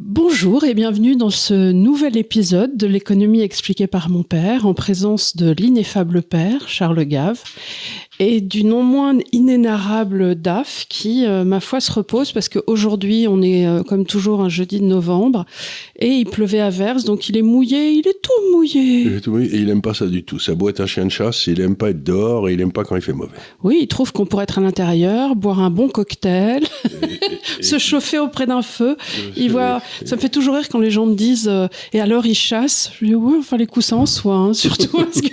Bonjour et bienvenue dans ce nouvel épisode de l'économie expliquée par mon père en présence de l'ineffable père Charles Gave et du non moins inénarrable DAF qui, euh, ma foi, se repose parce qu'aujourd'hui, on est euh, comme toujours un jeudi de novembre et il pleuvait à verse, donc il est mouillé, il est tout mouillé. Il est tout mouillé et il aime pas ça du tout. Ça doit être un chien de chasse, il aime pas être dehors et il aime pas quand il fait mauvais. Oui, il trouve qu'on pourrait être à l'intérieur, boire un bon cocktail, et, et, se chauffer auprès d'un feu. Il voit, ça me fait toujours rire quand les gens me disent euh, et alors il chasse. Je dis ouais, enfin les coussins en soie, hein, surtout parce que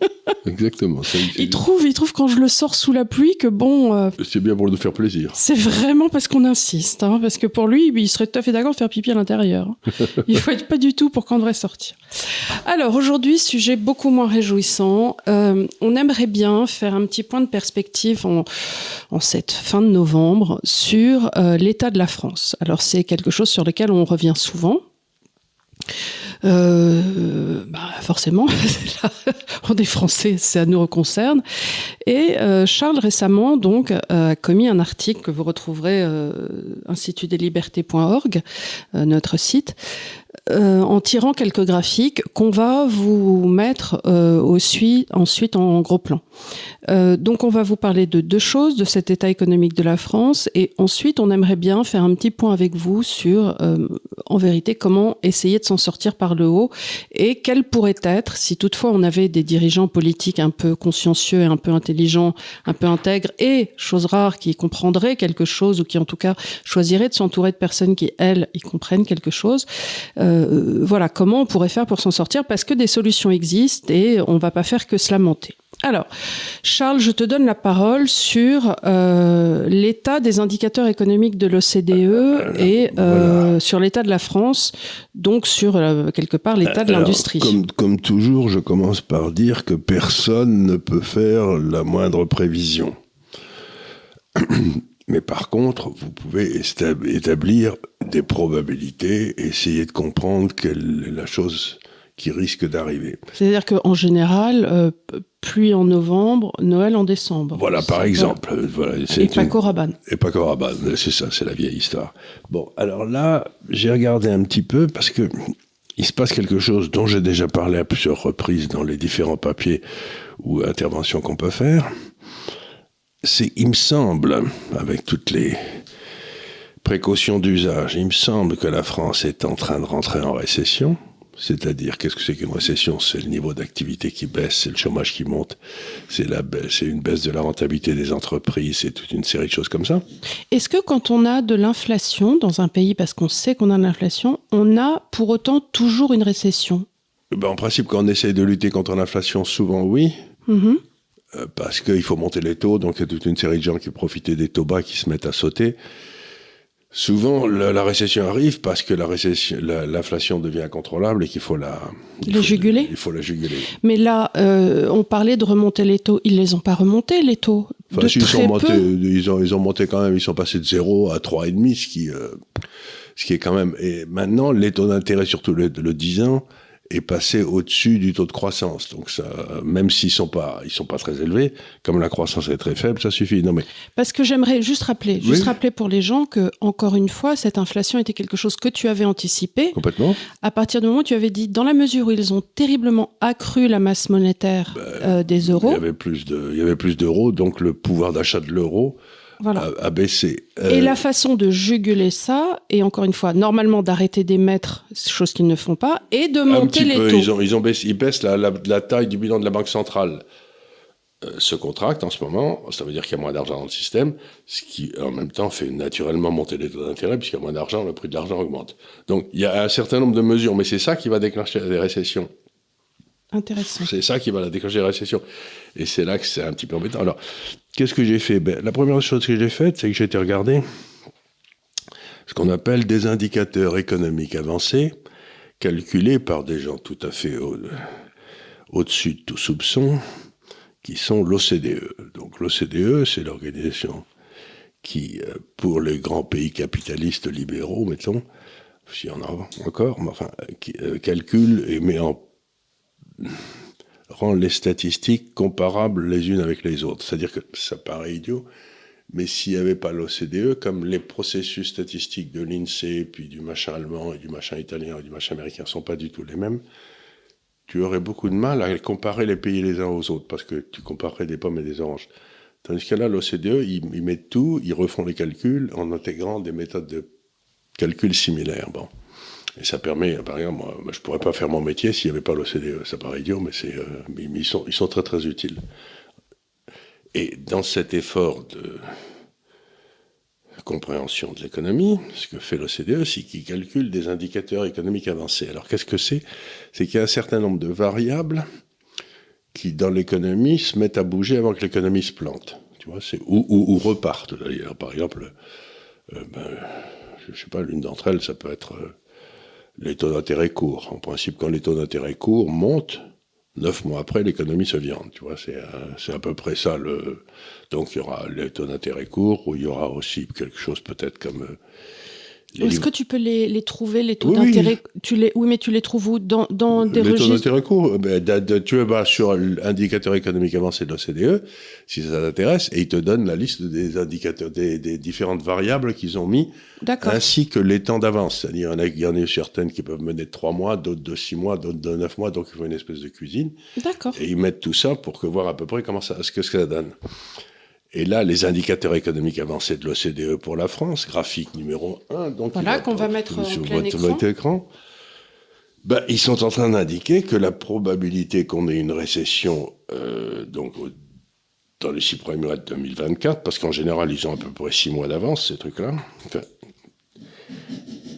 Exactement. Ça, il trouve, il trouve quand je le sors sous la pluie que bon. Euh, c'est bien pour nous faire plaisir. C'est vraiment parce qu'on insiste, hein, parce que pour lui, il serait tout à fait d'accord de faire pipi à l'intérieur. il faut être pas du tout pour qu'on devrait sortir. Alors aujourd'hui, sujet beaucoup moins réjouissant. Euh, on aimerait bien faire un petit point de perspective en, en cette fin de novembre sur euh, l'état de la France. Alors c'est quelque chose sur lequel on revient souvent. Euh, bah forcément, on est français, ça nous concerne. Et euh, Charles récemment donc a commis un article que vous retrouverez euh, institutdeslibertés.org, euh, notre site, euh, en tirant quelques graphiques qu'on va vous mettre euh, ensuite en gros plan. Euh, donc on va vous parler de deux choses, de cet état économique de la France, et ensuite on aimerait bien faire un petit point avec vous sur, euh, en vérité, comment essayer de s'en sortir par le haut, et quel pourrait être, si toutefois on avait des dirigeants politiques un peu consciencieux et un peu intelligents, un peu intègres, et, chose rare, qui comprendraient quelque chose, ou qui en tout cas choisiraient de s'entourer de personnes qui, elles, y comprennent quelque chose. Euh, voilà, comment on pourrait faire pour s'en sortir, parce que des solutions existent, et on va pas faire que se lamenter. Alors, Charles, je te donne la parole sur euh, l'état des indicateurs économiques de l'OCDE et euh, voilà. sur l'état de la France, donc sur euh, quelque part l'état de l'industrie. Comme, comme, toujours, je commence par dire que personne ne peut faire la moindre prévision. Mais par contre, vous pouvez établir des probabilités, essayer de comprendre quelle est la chose qui risque d'arriver. C'est-à-dire qu'en général, euh, pluie en novembre, Noël en décembre. Voilà, par exemple. Voilà, et Paco Rabanne. Et Paco Rabanne, c'est ça, c'est la vieille histoire. Bon, alors là, j'ai regardé un petit peu parce que il se passe quelque chose dont j'ai déjà parlé à plusieurs reprises dans les différents papiers ou interventions qu'on peut faire. C'est, il me semble, avec toutes les précautions d'usage, il me semble que la France est en train de rentrer en récession. C'est-à-dire, qu'est-ce que c'est qu'une récession? C'est le niveau d'activité qui baisse, c'est le chômage qui monte, c'est la c'est une baisse de la rentabilité des entreprises, c'est toute une série de choses comme ça. Est-ce que quand on a de l'inflation dans un pays, parce qu'on sait qu'on a de l'inflation, on a pour autant toujours une récession? Ben, En principe, quand on essaye de lutter contre l'inflation, souvent oui. Mm -hmm. euh, parce qu'il faut monter les taux, donc il y a toute une série de gens qui profitent des taux bas qui se mettent à sauter. Souvent, la, la, récession arrive parce que la récession, l'inflation devient incontrôlable et qu'il faut la il faut, juguler. Il faut la juguler. Mais là, euh, on parlait de remonter les taux. Ils les ont pas remontés les taux. Enfin, de si ils, sont montés, ils, ont, ils ont monté quand même. Ils sont passés de 0 à 3,5, ce qui, euh, ce qui est quand même. Et maintenant, les taux d'intérêt, surtout le, le 10 ans, est passé au-dessus du taux de croissance. Donc ça, même s'ils sont pas, ils sont pas très élevés, comme la croissance est très faible, ça suffit. Non mais parce que j'aimerais juste rappeler, juste oui. rappeler pour les gens que encore une fois, cette inflation était quelque chose que tu avais anticipé. Complètement. À partir du moment où tu avais dit, dans la mesure où ils ont terriblement accru la masse monétaire ben, euh, des euros, il y avait plus de, il y avait plus d'euros, donc le pouvoir d'achat de l'euro voilà. a, baissé. Euh... Et la façon de juguler ça, et encore une fois, normalement d'arrêter d'émettre, chose qu'ils ne font pas, et de monter les peu. taux. Ils, ont, ils, ont baissé, ils baissent la, la, la, taille du bilan de la Banque centrale. Euh, se contracte en ce moment, ça veut dire qu'il y a moins d'argent dans le système, ce qui en même temps fait naturellement monter les taux d'intérêt, puisqu'il y a moins d'argent, le prix de l'argent augmente. Donc il y a un certain nombre de mesures, mais c'est ça qui va déclencher des récessions. C'est ça qui va la déclencher la récession. Et c'est là que c'est un petit peu embêtant. Alors, qu'est-ce que j'ai fait? Ben, La première chose que j'ai faite, c'est que j'ai été regarder ce qu'on appelle des indicateurs économiques avancés, calculés par des gens tout à fait au, au-dessus de tout soupçon, qui sont l'OCDE. Donc l'OCDE, c'est l'organisation qui, euh, pour les grands pays capitalistes libéraux, mettons, s'il y en a encore, mais enfin, qui euh, calcule et met en rend les statistiques comparables les unes avec les autres. C'est-à-dire que ça paraît idiot, Mais s'il n'y avait pas l'OCDE, comme les processus statistiques de l'INSEE, puis du machin allemand et du machin italien et du machin américain ne sont pas du tout les mêmes, tu aurais beaucoup de mal à comparer les pays les uns aux autres, parce que tu comparerais des pommes et des oranges. Tandis que là, l'OCDE, ils, mettent tout, ils refont les calculs en intégrant des méthodes de calcul similaires. Bon. Et ça permet, par exemple, moi, je ne pourrais pas faire mon métier s'il n'y avait pas l'OCDE. Ça paraît idiot, mais, euh, ils, sont, très très utiles. Et dans cet effort de compréhension de l'économie, ce que fait l'OCDE, c'est qu'il calcule des indicateurs économiques avancés. Alors qu'est-ce que c'est? C'est qu'il y a un certain nombre de variables qui, dans l'économie, se mettent à bouger avant que l'économie se plante. Tu vois, ou, repartent. Par exemple, euh, ben, je ne sais pas, l'une d'entre elles, ça peut être euh, les taux d'intérêt courts. En principe, quand les taux d'intérêt courts montent, neuf mois après, l'économie se viande. Tu vois, c'est, c'est à peu près ça. Le... Donc, il y aura les taux d'intérêt courts, ou il y aura aussi quelque chose peut-être comme euh, est-ce que tu peux les, les trouver, les taux d'intérêt oui. Tu les, oui, mais tu les trouves où? Dans, dans des les registres? taux d'intérêt court, euh, ben, tu vas sur l'indicateur économique avancé de l'OCDE, si ça t'intéresse, et ils te donnent la liste des indicateurs, des, des différentes variables qu'ils ont mis, ainsi que les temps d'avance. C'est-à-dire, il y en a certaines qui peuvent mener de 3 mois, d'autres de 6 mois, d'autres de 9 mois, donc il faut une espèce de cuisine. D'accord. Et ils mettent tout ça pour que voir à peu près comment ça, ce que ça donne. Et là, les indicateurs économiques avancés de l'OCDE pour la France, graphique numéro 1. Donc voilà, qu'on va mettre en plein écran. écran. Ben, ils sont en train d'indiquer que la probabilité qu'on ait une récession euh, donc, dans les six premiers mois de 2024, parce qu'en général, ils ont à peu près six mois d'avance, ces trucs-là, enfin,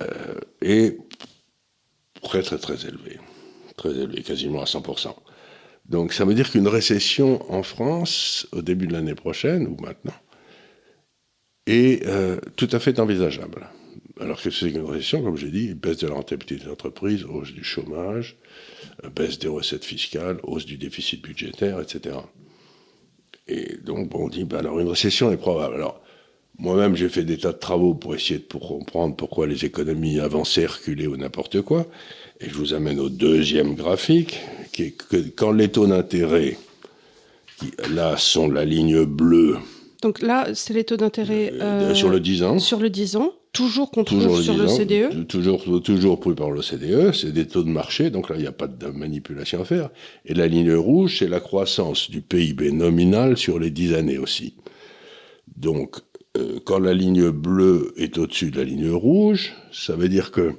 euh, est très, très, très élevé. Très élevé, quasiment à 100%. Donc ça veut dire qu'une récession en France, au début de l'année prochaine, ou maintenant, est euh, tout à fait envisageable. Alors que c'est une récession, comme j'ai dit, baisse de la rentabilité des entreprises, hausse du chômage, euh, baisse des recettes fiscales, hausse du déficit budgétaire, etc. Et donc, on dit, ben alors une récession est probable. Alors, moi-même, j'ai fait des tas de travaux pour essayer de comprendre pourquoi les économies avançaient, reculaient ou n'importe quoi. Et je vous amène au deuxième graphique, qui est que quand les taux d'intérêt, qui là sont la ligne bleue. Donc là, c'est les taux d'intérêt euh, sur le 10 ans. Sur le 10 ans, toujours qu'on trouve sur l'OCDE. Toujours, toujours pris par l'OCDE, c'est des taux de marché, donc là, il n'y a pas de manipulation à faire. Et la ligne rouge, c'est la croissance du PIB nominal sur les 10 années aussi. Donc, euh, quand la ligne bleue est au-dessus de la ligne rouge, ça veut dire que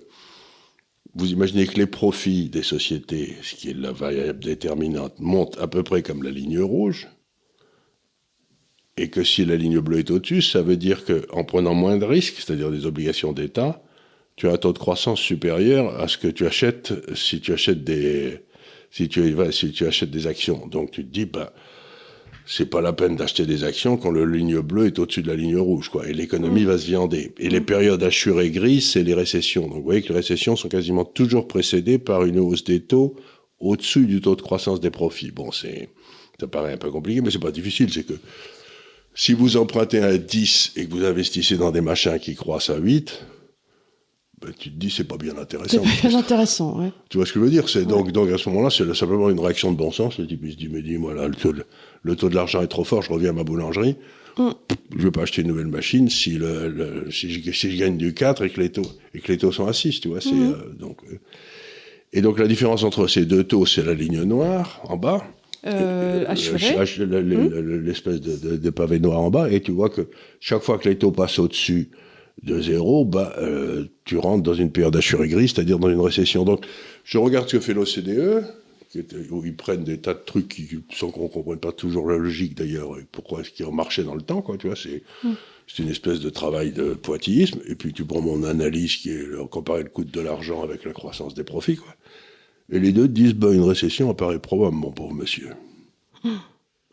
vous imaginez que les profits des sociétés, ce qui est la variable déterminante, montent à peu près comme la ligne rouge, et que si la ligne bleue est au-dessus, ça veut dire qu'en prenant moins de risques, c'est-à-dire des obligations d'État, tu as un taux de croissance supérieur à ce que tu achètes si tu achètes des, actions. Donc tu te dis, bah, c'est pas la peine d'acheter des actions quand le ligne bleue est au-dessus de la ligne rouge, quoi. Et l'économie mm. va se viander. Et les périodes assurées grises, c'est les récessions. Donc vous voyez que les récessions sont quasiment toujours précédées par une hausse des taux au-dessus du taux de croissance des profits. Bon, c'est, ça paraît un peu compliqué, mais c'est pas difficile. C'est que si vous empruntez à 10 et que vous investissez dans des machins qui croissent à 8, ben, tu te dis c'est pas bien intéressant. C'est bien intéressant, ouais. Tu vois ce que je veux dire? C'est donc, donc à ce moment-là, c'est simplement une réaction de bon sens. Le type il se dit mais dis moi là le le taux de l'argent est trop fort, je reviens à ma boulangerie. Mm. Je vais pas acheter une nouvelle machine si le, si, je, si, je, gagne du 4 et que les taux et que les taux sont à 6, tu vois. C'est mm. euh, donc euh, et donc la différence entre ces deux taux, c'est la ligne noire en bas. Euh, mm. l'espèce de, de, de, pavé noir en bas, et tu vois que chaque fois que les taux passent au-dessus de zéro, bah, euh, tu rentres dans une période assurée grise, c'est-à-dire dans une récession. Donc, je regarde ce que fait l'OCDE, ils prennent des tas de trucs qui, sans qu'on comprenne pas toujours la logique d'ailleurs, pourquoi est-ce qu'ils ont marché dans le temps, quoi, tu vois, c'est, mm. c'est une espèce de travail de pointillisme, et puis tu prends mon analyse qui est comparer le coût de l'argent avec la croissance des profits, quoi. Et les deux disent, bah, une récession apparaît probable, mon pauvre monsieur. Mm.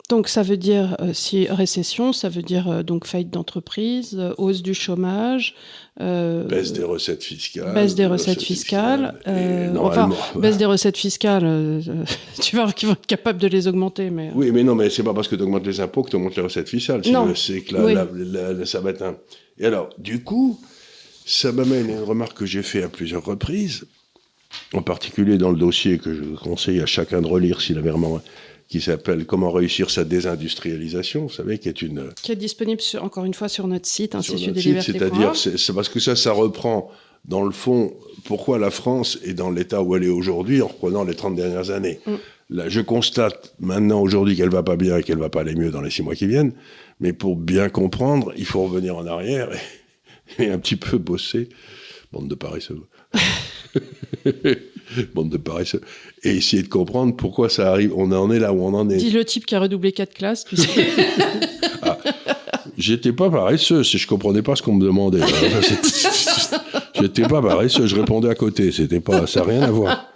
Donc ça veut dire euh, si récession, ça veut dire euh, donc faillite d'entreprise, euh, hausse du chômage, baisse des recettes fiscales, baisse des recettes, fiscales, enfin baisse des recettes fiscales. tu vas qu'ils vont être capables de les augmenter, mais oui, mais non, mais c'est pas parce que tu augmentes les impôts que tu augmentes les recettes fiscales. Non, c'est que là, ça va être un. Et alors, du coup, ça m'amène à une remarque que j'ai fait à plusieurs reprises, en particulier dans le dossier que je conseille à chacun de relire s'il avait vraiment qui s'appelle Comment réussir sa désindustrialisation, vous savez, qui est une... Qui est disponible, encore une fois, sur notre site, Institut des C'est-à-dire, c'est parce que ça, ça reprend, dans le fond, pourquoi la France est dans l'état où elle est aujourd'hui en reprenant les 30 dernières années. Mm. Là, je constate maintenant, aujourd'hui, qu'elle va pas bien et qu'elle va pas aller mieux dans les six mois qui viennent. Mais pour bien comprendre, il faut revenir en arrière et, et un petit peu bosser. Bande de paresseux. Bande de paresseux. Et essayer de comprendre pourquoi ça arrive. On en est là où on en est. Dis le type qui a redoublé quatre classes, tu sais. ah, J'étais pas paresseux, si je comprenais pas ce qu'on me demandait. J'étais pas paresseux, je répondais à côté. C'était pas, ça n'a rien à voir.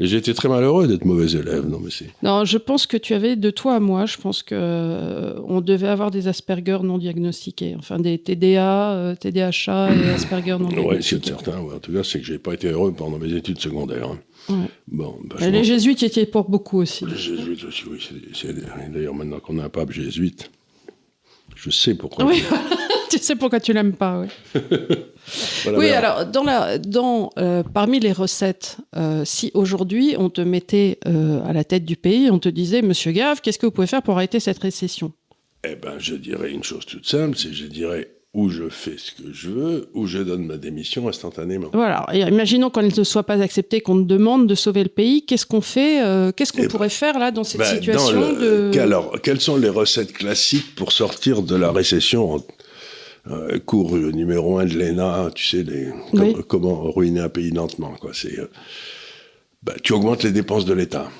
Et j'étais très malheureux d'être mauvais élève. Non, mais c'est. Non, je pense que tu avais de toi à moi. Je pense que euh, on devait avoir des Asperger non diagnostiqués, enfin des TDA, euh, TDHA et Asperger non diagnostiqués. Oui, c'est certain. Ouais. En tout cas, c'est que j'ai pas été heureux pendant mes études secondaires. Ouais. Bon, bah, les jésuites y étaient pour beaucoup aussi. Les jésuites aussi, oui. D'ailleurs, maintenant qu'on a un pape jésuite, je sais pourquoi. Oui, tu sais pourquoi tu l'aimes pas, oui. oui, alors dans la, dans, euh, parmi les recettes, euh, si aujourd'hui on te mettait euh, à la tête du pays, on te disait, Monsieur Gave, qu'est-ce que vous pouvez faire pour arrêter cette récession? Eh ben, je dirais une chose toute simple, c'est je dirais où je fais ce que je veux, où je donne ma démission instantanément. Voilà. Et imaginons qu'elle ne soit pas acceptée, qu'on te demande de sauver le pays. Qu'est-ce qu'on fait Qu'est-ce qu'on eh pourrait ben, faire là dans cette ben, situation de... Alors, quelles sont les recettes classiques pour sortir de la récession? Euh, cours numéro un de l'ENA, tu sais, les, comment ruiner un pays lentement. Quoi. C'est, euh, bah, tu augmentes les dépenses de l'État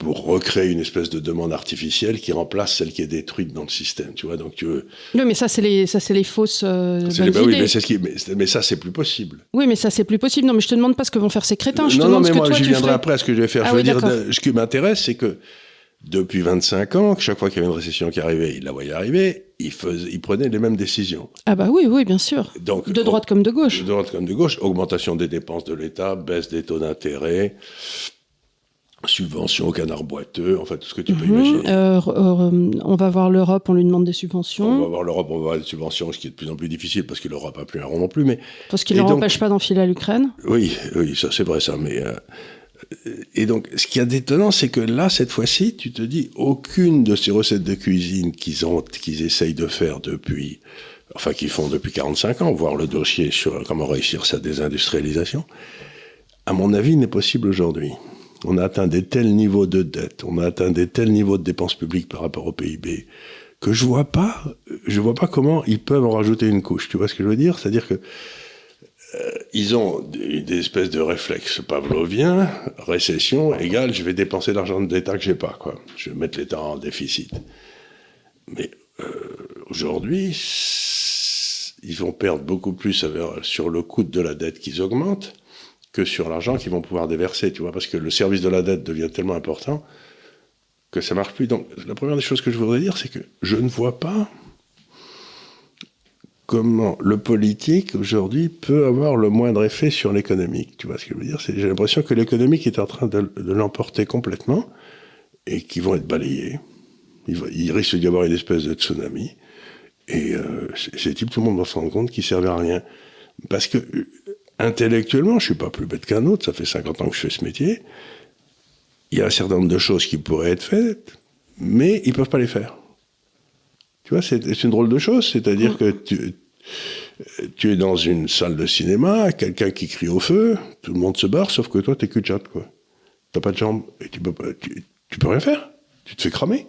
pour recréer une espèce de demande artificielle qui remplace celle qui est détruite dans le système, tu vois. Donc tu veux... Oui, mais ça c'est les ça c'est les fausses euh, bah oui, mais, ce qui, mais, ça c'est plus possible. Oui, mais ça c'est plus possible. Non, mais je te demande pas ce que vont faire ces crétins. Je non, te non, mais ce moi j'y viendrai ferais. après à ce que je vais faire. Ah je veux oui, dire, ce qui m'intéresse, c'est que depuis 25 ans, chaque fois qu'il y avait une récession qui arrivait, il la voyait arriver, il, faisait, il prenait les mêmes décisions. Ah bah oui, oui, bien sûr. Donc, de droite comme de gauche. De droite comme de gauche, augmentation des dépenses de l'État, baisse des taux d'intérêt, subventions au canard boiteux, enfin tout ce que tu peux Mhm. imaginer. Euh, euh, on va voir l'Europe, on lui demande des On subventions. va voir l'Europe, on va voir des subventions, ce qui est de plus en plus difficile parce que l'Europe n'a plus un rond non plus. Mais Parce qu'il ne leur empêche pas d'enfiler à l'Ukraine. oui, oui, ça c'est vrai ça. Mais euh, et donc, ce qui est d'étonnant, c'est que là, cette fois-ci, tu te dis, aucune de ces recettes de cuisine qu'ils ont, qu'ils essayent de faire depuis, enfin, qu'ils font depuis 45 ans, voir le dossier sur comment réussir sa désindustrialisation, à mon avis, n'est possible aujourd'hui. On a atteint des tels niveaux de dette, on a atteint des tels niveaux de dépenses publiques par rapport au PIB, que je vois pas, je vois pas comment ils peuvent en rajouter une couche. Tu vois ce que je veux dire? C'est-à-dire que euh, ils ont des, espèces de réflexes pavloviens, récession égale, je vais dépenser l'argent de l'État que j'ai pas, quoi. Je vais mettre l'État en déficit. Mais euh, aujourd'hui, ils vont perdre beaucoup plus avec- sur le coût de la dette qu'ils augmentent que sur l'argent qu'ils vont pouvoir déverser, tu vois, parce que le service de la dette devient tellement important que ça marche plus. Donc, la première des choses que je voudrais dire, c'est que je ne vois pas comment le politique aujourd'hui peut avoir le moindre effet sur l'économique. Tu vois ce que je veux dire? J'ai l'impression que l'économique est en train de, l'emporter complètement et qu'ils vont être balayés. Il, risque d'y avoir une espèce de tsunami. Et euh, tout le monde va se rendre compte qu'ils servent à rien. Parce que euh, intellectuellement, je suis pas plus bête qu'un autre, ça fait 50 ans que je fais ce métier. Il y a un certain nombre de choses qui pourraient être faites, mais ils peuvent pas les faire. Tu vois, c'est une drôle de chose, c'est-à-dire que tu, es dans une salle de cinéma, quelqu'un qui crie au feu, tout le monde se barre, sauf que toi, t'es cul de chatte, quoi. T'as pas de jambes, et tu peux, peux rien faire. Tu te fais cramer.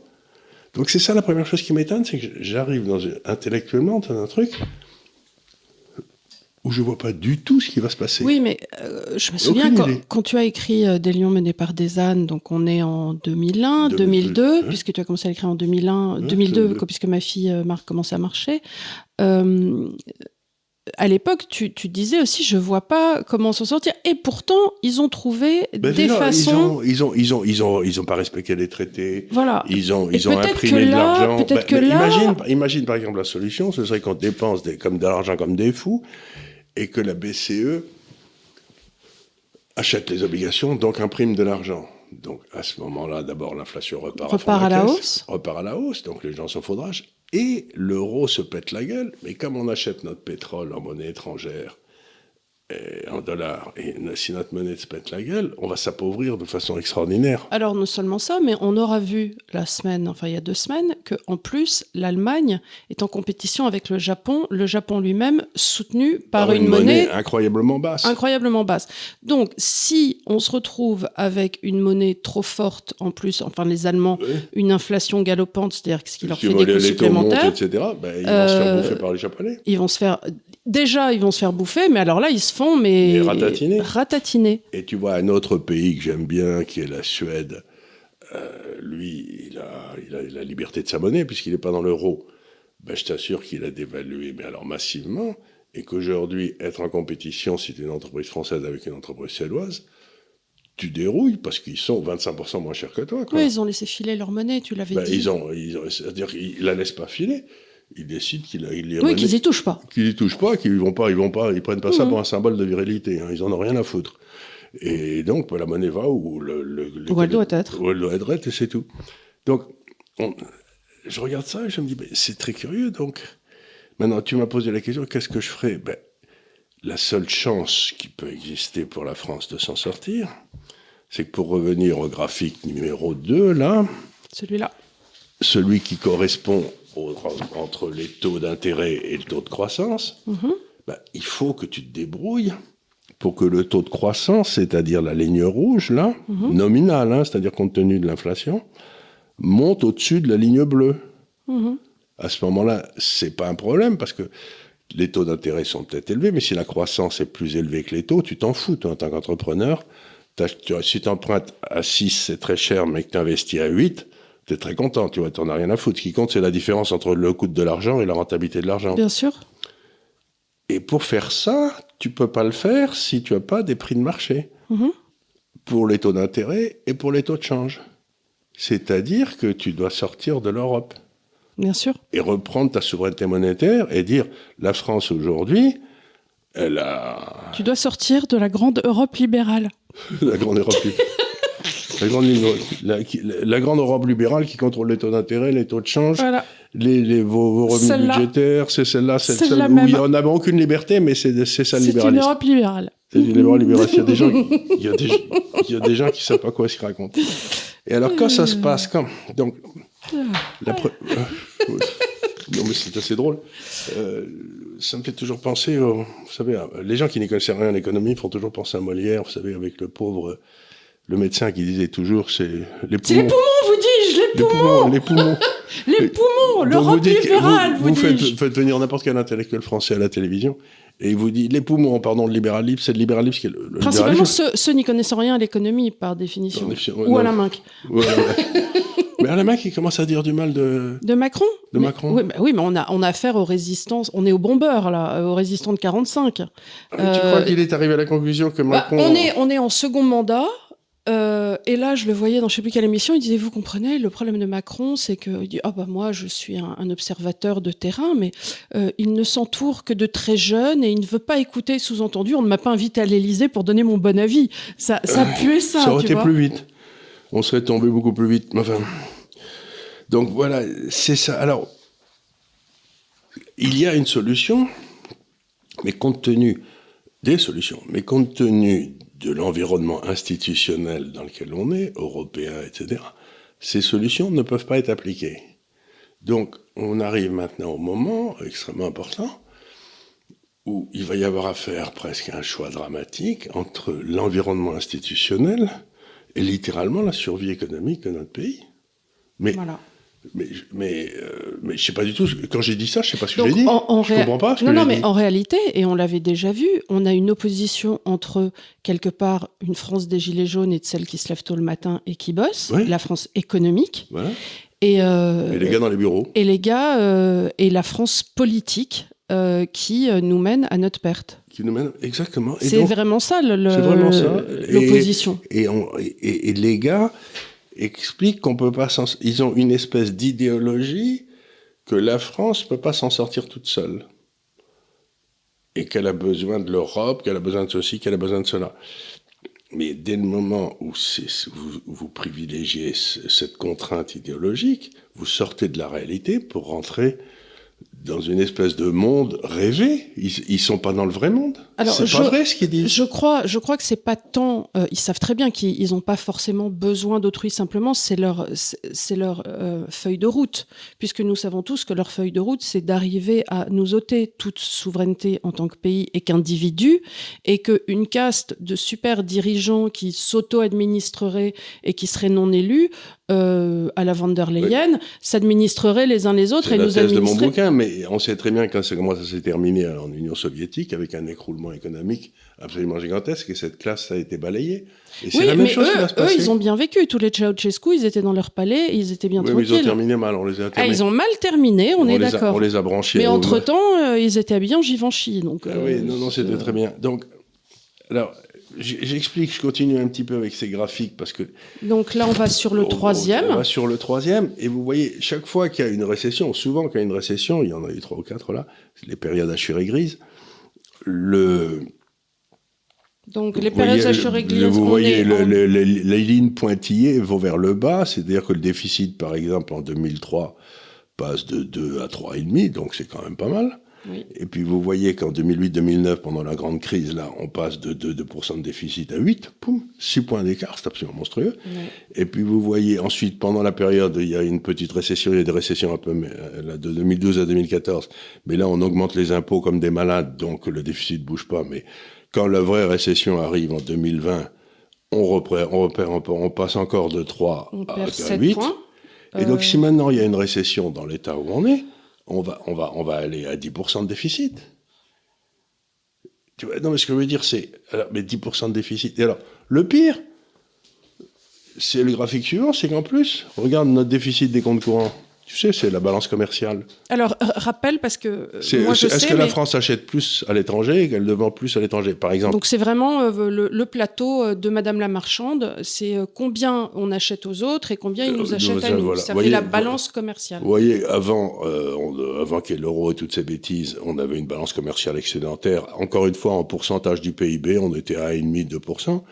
Donc c'est ça la première chose qui m'étonne, c'est que j'arrive intellectuellement dans un truc où je vois pas du tout ce qui va se passer. Oui, mais euh, je me souviens quand, tu as écrit euh, Des lions menés par des ânes, donc on est en 2001, 2002, 2002, ouais. puisque tu as commencé à l'écrire en 2001, Ouais, 2002, c'est- quoi, puisque ma fille euh, Marc commençait à marcher. À l'époque, tu, tu disais aussi, je vois pas comment s'en sortir. Et pourtant, ils ont trouvé Ben, des façons. Ils ont, ils ont, ils ont, ils ont, ils ont pas respecté les traités. Voilà. Ils ont, Et ils ont imprimé que de l'argent. mais là- Imagine, imagine par exemple la solution, ce serait qu'on dépense des, comme de l'argent comme des fous et que la BCE achète les obligations, donc imprime de l'argent. Donc à ce moment-là, d'abord l'inflation repart, Repart à la caisse, hausse. repart à la hausse, donc les gens sont faudrage et l'euro se pète la gueule. Mais comme on achète notre pétrole en monnaie étrangère, en dollars, et si notre monnaie se pète la gueule, on va s'appauvrir de façon extraordinaire. Alors, non seulement ça, mais on aura vu la semaine, enfin il y a deux semaines, qu'en plus, l'Allemagne est en compétition avec le Japon, le Japon lui-même soutenu par, une, monnaie, incroyablement basse. Incroyablement basse. Donc, si on se retrouve avec une monnaie trop forte, en plus, enfin les Allemands, une inflation galopante, c'est-à-dire ce qui leur fait des coûts supplémentaires, etc., ben, ils vont se faire euh, bouffer par les Japonais. Ils vont se faire déjà, ils vont se faire bouffer, mais alors là, ils se font mais, ratatiner. Et tu vois un autre pays que j'aime bien, qui est la Suède. Euh, lui, il a, il a, la liberté de sa monnaie puisqu'il n'est pas dans l'euro. Ben, je t'assure qu'il a dévalué, mais alors massivement, et qu'aujourd'hui, être en compétition, si tu es une entreprise française avec une entreprise suédoise, tu dérouilles parce qu'ils sont 25% moins chers que toi. Oui, ils ont laissé filer leur monnaie, tu l'avais ben, dit. Ils ont, ils ont c'est-à-dire qu'ils la laissent pas filer ils décident qu'ils il oui, qu'ils y touchent pas, qu'ils y touchent pas, qu'ils vont pas, ils vont pas, ils prennent pas ça mmh. pour un symbole de virilité. Hein, ils en ont rien à foutre. Et donc la monnaie va où le, le, où elle doit être, où elle doit être et c'est tout. Donc je regarde ça et je me dis c'est très curieux. Donc maintenant tu m'as posé la question qu'est-ce que je ferais? Ben, la seule chance qui peut exister pour la France de s'en sortir, c'est que pour revenir au graphique numéro 2 là, celui-là, celui qui correspond entre les taux d'intérêt et le taux de croissance, mhm. bah, il faut que tu te débrouilles pour que le taux de croissance, c'est-à-dire la ligne rouge, là, mhm. nominale, hein, c'est-à-dire compte tenu de l'inflation, monte au-dessus de la ligne bleue. Mhm. À ce moment-là, c'est pas un problème parce que les taux d'intérêt sont peut-être élevés, mais si la croissance est plus élevée que les taux, tu t'en fous, toi, en tant qu'entrepreneur. Si tu empruntes à 6, c'est très cher, mais que tu investis à 8, tu es très content, tu vois, t'en as rien à foutre. Ce qui compte, c'est la différence entre le coût de l'argent et la rentabilité de l'argent. Bien sûr. Et pour faire ça, tu peux pas le faire si tu as pas des prix de marché. Mhm. Pour les taux d'intérêt et pour les taux de change. C'est-à-dire que tu dois sortir de l'Europe. Bien sûr. Et reprendre ta souveraineté monétaire et dire, la France aujourd'hui, elle a... Tu dois sortir de la grande Europe libérale. la grande Europe libérale. La grande, la, grande, Europe libérale qui contrôle les taux d'intérêt, les taux de change, les, vos, revenus budgétaires, c'est celle-là, c'est celle, où il aucune liberté, mais c'est ça le libéralisme. C'est une Europe libérale. C'est une Europe libérale. Il y a des gens, il y a des, il y a des gens qui savent pas quoi s'y raconter. Et alors quand ça se passe, quand donc la euh, non mais c'est assez drôle. Euh, ça me fait toujours penser, vous savez, les gens qui n'y connaissent rien en économie font toujours penser à Molière, vous savez, avec le pauvre le médecin qui disait toujours c'est les poumons. les poumons, vous dis-je, les, poumons. Les poumons, les poumons, l'Europe libérale, vous, vous, faites, faites, venir n'importe quel intellectuel français à la télévision et il vous dit les poumons, pardon, le libéralisme, c'est le libéralisme qui est le, Principalement ceux, ceux n'y connaissant rien à l'économie par définition. Ou à la main. mais à la main qui commence à dire du mal de. De Macron. De Macron. Oui, mais, oui, mais on a on a affaire aux résistances. On est au bombeur là, aux résistants de 45. Ah, tu crois euh, qu'il est arrivé à la conclusion que bah, Macron. on est on est en second mandat. Euh, et là, je le voyais dans je sais plus quelle émission, il disait, vous comprenez, le problème de Macron, c'est que, dit, ah bah moi, je suis un, observateur de terrain, mais euh, il ne s'entoure que de très jeunes et il ne veut pas écouter, sous-entendu, on ne m'a pas invité à l'Élysée pour donner mon bon avis. Ça, ça puait ça. Ça aurait été plus vite. On serait tombé beaucoup plus vite. Enfin, donc voilà, c'est ça. Alors, il y a une solution, mais compte tenu des solutions, mais compte tenu de l'environnement institutionnel dans lequel on est, européen, etc., ces solutions ne peuvent pas être appliquées. Donc, on arrive maintenant au moment extrêmement important où il va y avoir à faire presque un choix dramatique entre l'environnement institutionnel et littéralement la survie économique de notre pays. Mais voilà. Mais, mais, euh, mais je sais pas du tout. Quand j'ai dit ça, je sais pas ce que j'ai dit. En, je comprends pas. Ce non, que non, mais en réalité, et on l'avait déjà vu, on a une opposition entre quelque part une France des gilets jaunes et de celle qui se lève tôt le matin et qui bosse, la France économique. Voilà. Et, euh, et, les gars dans les bureaux. Et les gars euh, et la France politique euh, qui nous mène à notre perte. Qui nous mène exactement. C'est vraiment ça l'opposition. Et, et, et les gars explique qu'on peut pas ils ont une espèce d'idéologie que la France peut pas s'en sortir toute seule. Et qu'elle a besoin de l'Europe, qu'elle a besoin de ceci, qu'elle a besoin de cela. Mais dès le moment où, vous, vous, privilégiez cette contrainte idéologique, vous sortez de la réalité pour rentrer dans une espèce de monde rêvé. Ils, ils sont pas dans le vrai monde. Alors, c'est pas vrai ce qu'ils disent. Je crois, je crois que c'est pas tant. euh, ils savent très bien qu'ils n'ont pas forcément besoin d'autrui. Simplement, c'est leur, c'est leur euh, feuille de route, puisque nous savons tous que leur feuille de route, c'est d'arriver à nous ôter toute souveraineté en tant que pays et qu'individu, et qu'une caste de super dirigeants qui s'auto-administreraient et qui seraient non élus euh, à la van der Leyen s'administreraient les uns les autres et la nous thèse de mon bouquin, mais on sait très bien quand c'est- comment ça s'est terminé en Union soviétique avec un écroulement économique absolument gigantesque et cette classe a été balayée. Et c'est Oui, la même mais chose qui va eux, se eux, passer. ils ont bien vécu. Tous les Ceausescu, ils étaient dans leur palais, et ils étaient bien Oui, mais ils ont tranquilles. terminé mal, on les a Ah, ils ont mal terminé, on, est d'accord. on les a branchés. Mais entre-temps, euh, ils étaient habillés en Givenchy. Donc, Ah euh, oui, non, non, c'était très bien. Donc, alors, j'explique, je continue un petit peu avec ces graphiques parce que donc là, on va sur le On- troisième. On va sur le troisième, et vous voyez, chaque fois qu'il y a une récession, souvent qu'il y a une récession, il y en a eu trois ou quatre là, les périodes assurées grises, le, Donc les périodes le- grises, vous voyez est le- en- le- le- les lignes pointillées vont vers le bas, c'est-à-dire que le déficit, par exemple, en 2003, passe de 2 à 3,5, donc c'est quand même pas mal. Oui. Et puis vous voyez qu'en 2008-2009, pendant la grande crise, là, on passe de 2%, 2 de déficit à 8, poum, 6 points d'écart, c'est absolument monstrueux. Et puis vous voyez ensuite, pendant la période, il y a une petite récession, il y a des récessions un peu, euh, là, de 2012 à 2014. Mais là, on augmente les impôts comme des malades, donc le déficit bouge pas. Mais quand la vraie récession arrive en 2020, on, repère, on, repère, on, on passe encore de 3 On à, perd à 7 8. points. Et donc, Euh, si maintenant il y a une récession dans l'état où on est, on va, on va, on va aller à 10% de déficit. Tu vois, non, mais ce que je veux dire, c'est. Mais 10% de déficit. Et alors, le pire, c'est le graphique suivant, c'est qu'en plus, regarde notre déficit des comptes courants. Tu sais, c'est la balance commerciale. Alors, rappel, parce que euh, Est-ce que la France achète plus à l'étranger et qu'elle vend plus à l'étranger Par exemple, donc c'est vraiment euh, le, le plateau euh, de Madame la Marchande, c'est combien on achète aux autres et combien ils nous nous, achètent à nous. voilà. Ça fait la balance commerciale. Vous voyez, avant, euh, on- avant qu'il y ait l'euro et toutes ces bêtises, on avait une balance commerciale excédentaire. Encore une fois, en pourcentage du PIB, on était à 1,5-2%.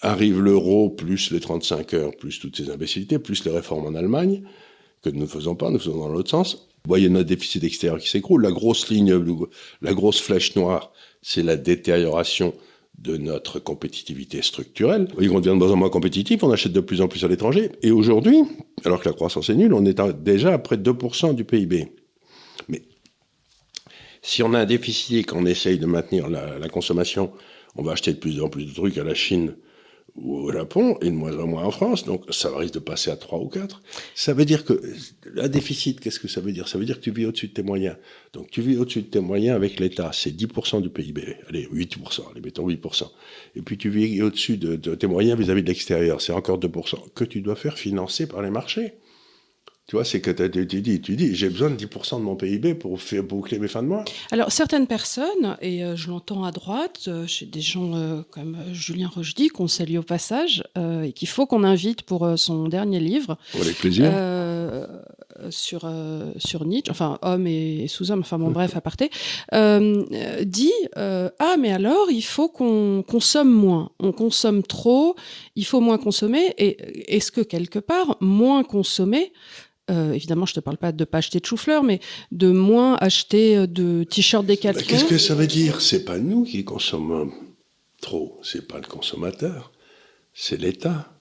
Arrive l'euro, plus les 35 heures, plus toutes ces imbécilités, plus les réformes en Allemagne, que nous ne faisons pas, nous faisons dans l'autre sens. Vous voyez notre déficit extérieur qui s'écroule. La grosse ligne, la grosse flèche noire, c'est la détérioration de notre compétitivité structurelle. Vous voyez qu'on devient de moins en moins compétitif, on achète de plus en plus à l'étranger. Et aujourd'hui, alors que la croissance est nulle, on est déjà à près de 2% du PIB. Mais si on a un déficit et qu'on essaye de maintenir la, la consommation, on va acheter de plus en plus de trucs à la Chine au Japon et de moins en moins en France. Donc ça risque de passer à 3 ou 4. Ça veut dire que un déficit, qu'est-ce que ça veut dire? Ça veut dire que tu vis au-dessus de tes moyens. Donc tu vis au-dessus de tes moyens avec l'État, c'est 10% du PIB. Allez, 8%, allez, mettons 8%. Et puis tu vis au-dessus de, de tes moyens vis-à-vis de l'extérieur, c'est encore 2%, que tu dois faire financer par les marchés. Tu vois, c'est que tu dis, tu dis, j'ai besoin de 10% de mon PIB pour faire boucler mes fins de mois. Alors, certaines personnes, et euh, je l'entends à droite, euh, chez des gens euh, comme Julien Rochdy, qu'on salue au passage, et qu'il faut qu'on invite pour son dernier livre, Avec plaisir. sur, sur Nietzsche, enfin homme et, et sous-homme, enfin bon bref, aparté, dit Ah, mais alors il faut qu'on consomme moins. On consomme trop, il faut moins consommer. Et est-ce que quelque part, moins consommer, euh, évidemment, je te parle pas de pas acheter de chou-fleur, mais de moins acheter euh, de t-shirts Bah, Decathlon. Qu'est-ce que ça veut dire? C'est pas nous qui consommons trop, c'est pas le consommateur, c'est l'État.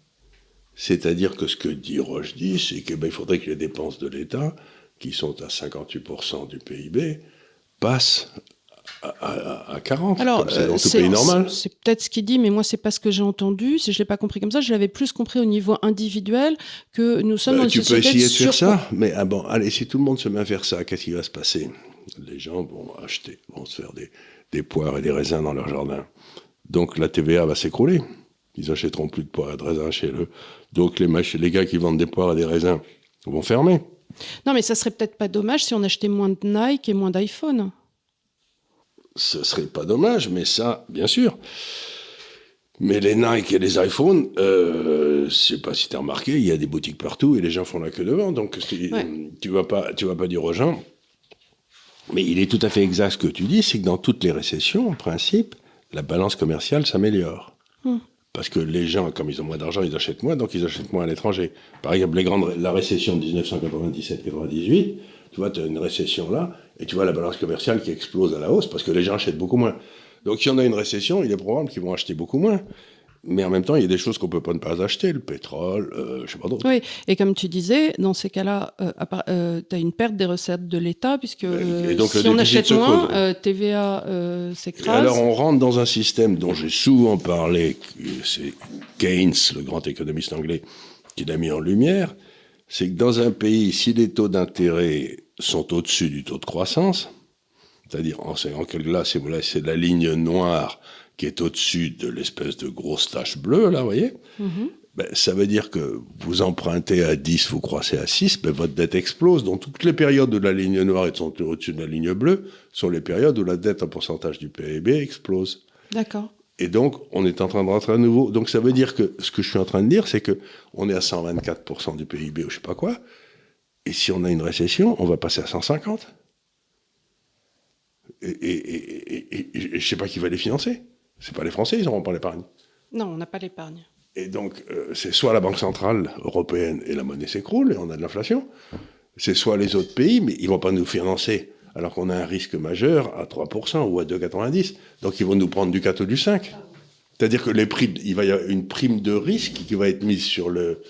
C'est-à-dire que ce que dit Rochdy, c'est qu'il ben, il faudrait que les dépenses de l'État, qui sont à 58% du PIB, passent à, à, à 40, Alors, comme c'est euh, dans tout pays normal. C'est peut-être ce qu'il dit, mais moi, c'est pas ce que j'ai entendu. Si je l'ai pas compris comme ça, je l'avais plus compris au niveau individuel que nous sommes Bah, dans une tu peux essayer de faire ça, mais ah bon, allez, si tout le monde se met à faire ça, qu'est-ce qui va se passer? Les gens vont acheter, vont se faire des, des poires et des raisins dans leur jardin. Donc la TVA va s'écrouler. Ils achèteront plus de poires et de raisins chez eux. Donc les, les gars qui vendent des poires et des raisins vont fermer. Non, mais ça serait peut-être pas dommage si on achetait moins de Nike et moins d'iPhone. Ce serait pas dommage, mais ça, bien sûr. Mais les Nike et les iPhones, euh, je sais pas si tu as remarqué, il y a des boutiques partout et les gens font la queue devant. Donc c'est- Ouais. tu vas pas, tu vas pas dire aux gens. Mais il est tout à fait exact ce que tu dis, c'est que dans toutes les récessions, en principe, la balance commerciale s'améliore. Hmm. parce que les gens, comme ils ont moins d'argent, ils achètent moins, donc ils achètent moins à l'étranger. Par exemple, les grandes, la récession de 1997-98, tu vois, tu as une récession là, et tu vois la balance commerciale qui explose à la hausse parce que les gens achètent beaucoup moins. Donc, si on a une récession, il est probable qu'ils vont acheter beaucoup moins. Mais en même temps, il y a des choses qu'on peut pas ne pas acheter, le pétrole, euh, je sais pas d'autres. Oui, et comme tu disais, dans ces cas-là, euh, euh, tu as une perte des recettes de l'État, puisque euh, donc, si on achète moins, euh, TVA euh, s'écrase. alors, on rentre dans un système dont j'ai souvent parlé, c'est Keynes, le grand économiste anglais, qui l'a mis en lumière, c'est que dans un pays, si les taux d'intérêt sont au-dessus du taux de croissance, c'est-à-dire, en, en là, c'est la ligne noire qui est au-dessus de l'espèce de grosse tache bleue, là, vous voyez Mhm. ben, ça veut dire que vous empruntez à 10, vous croissez à 6, ben, votre dette explose. Donc toutes les périodes où la ligne noire est au-dessus de la ligne bleue sont les périodes où la dette en pourcentage du PIB explose. D'accord. Et donc, on est en train de rentrer à nouveau. Donc, ça veut dire que ce que je suis en train de dire, c'est que on est à 124% du PIB ou je sais pas quoi. Et si on a une récession, on va passer à 150. Et, et, et, et, et- et je sais pas qui va les financer. C'est pas les Français, ils n'auront pas l'épargne. Non, on n'a pas l'épargne. Et donc, euh, c'est soit la Banque centrale européenne et la monnaie s'écroule et on a de l'inflation, c'est soit les autres pays, mais ils vont pas nous financer alors qu'on a un risque majeur à 3% ou à 2,90. Donc, ils vont nous prendre du 4 ou du 5. C'est-à-dire que les prix, il va y avoir une prime de risque qui va être mise sur le.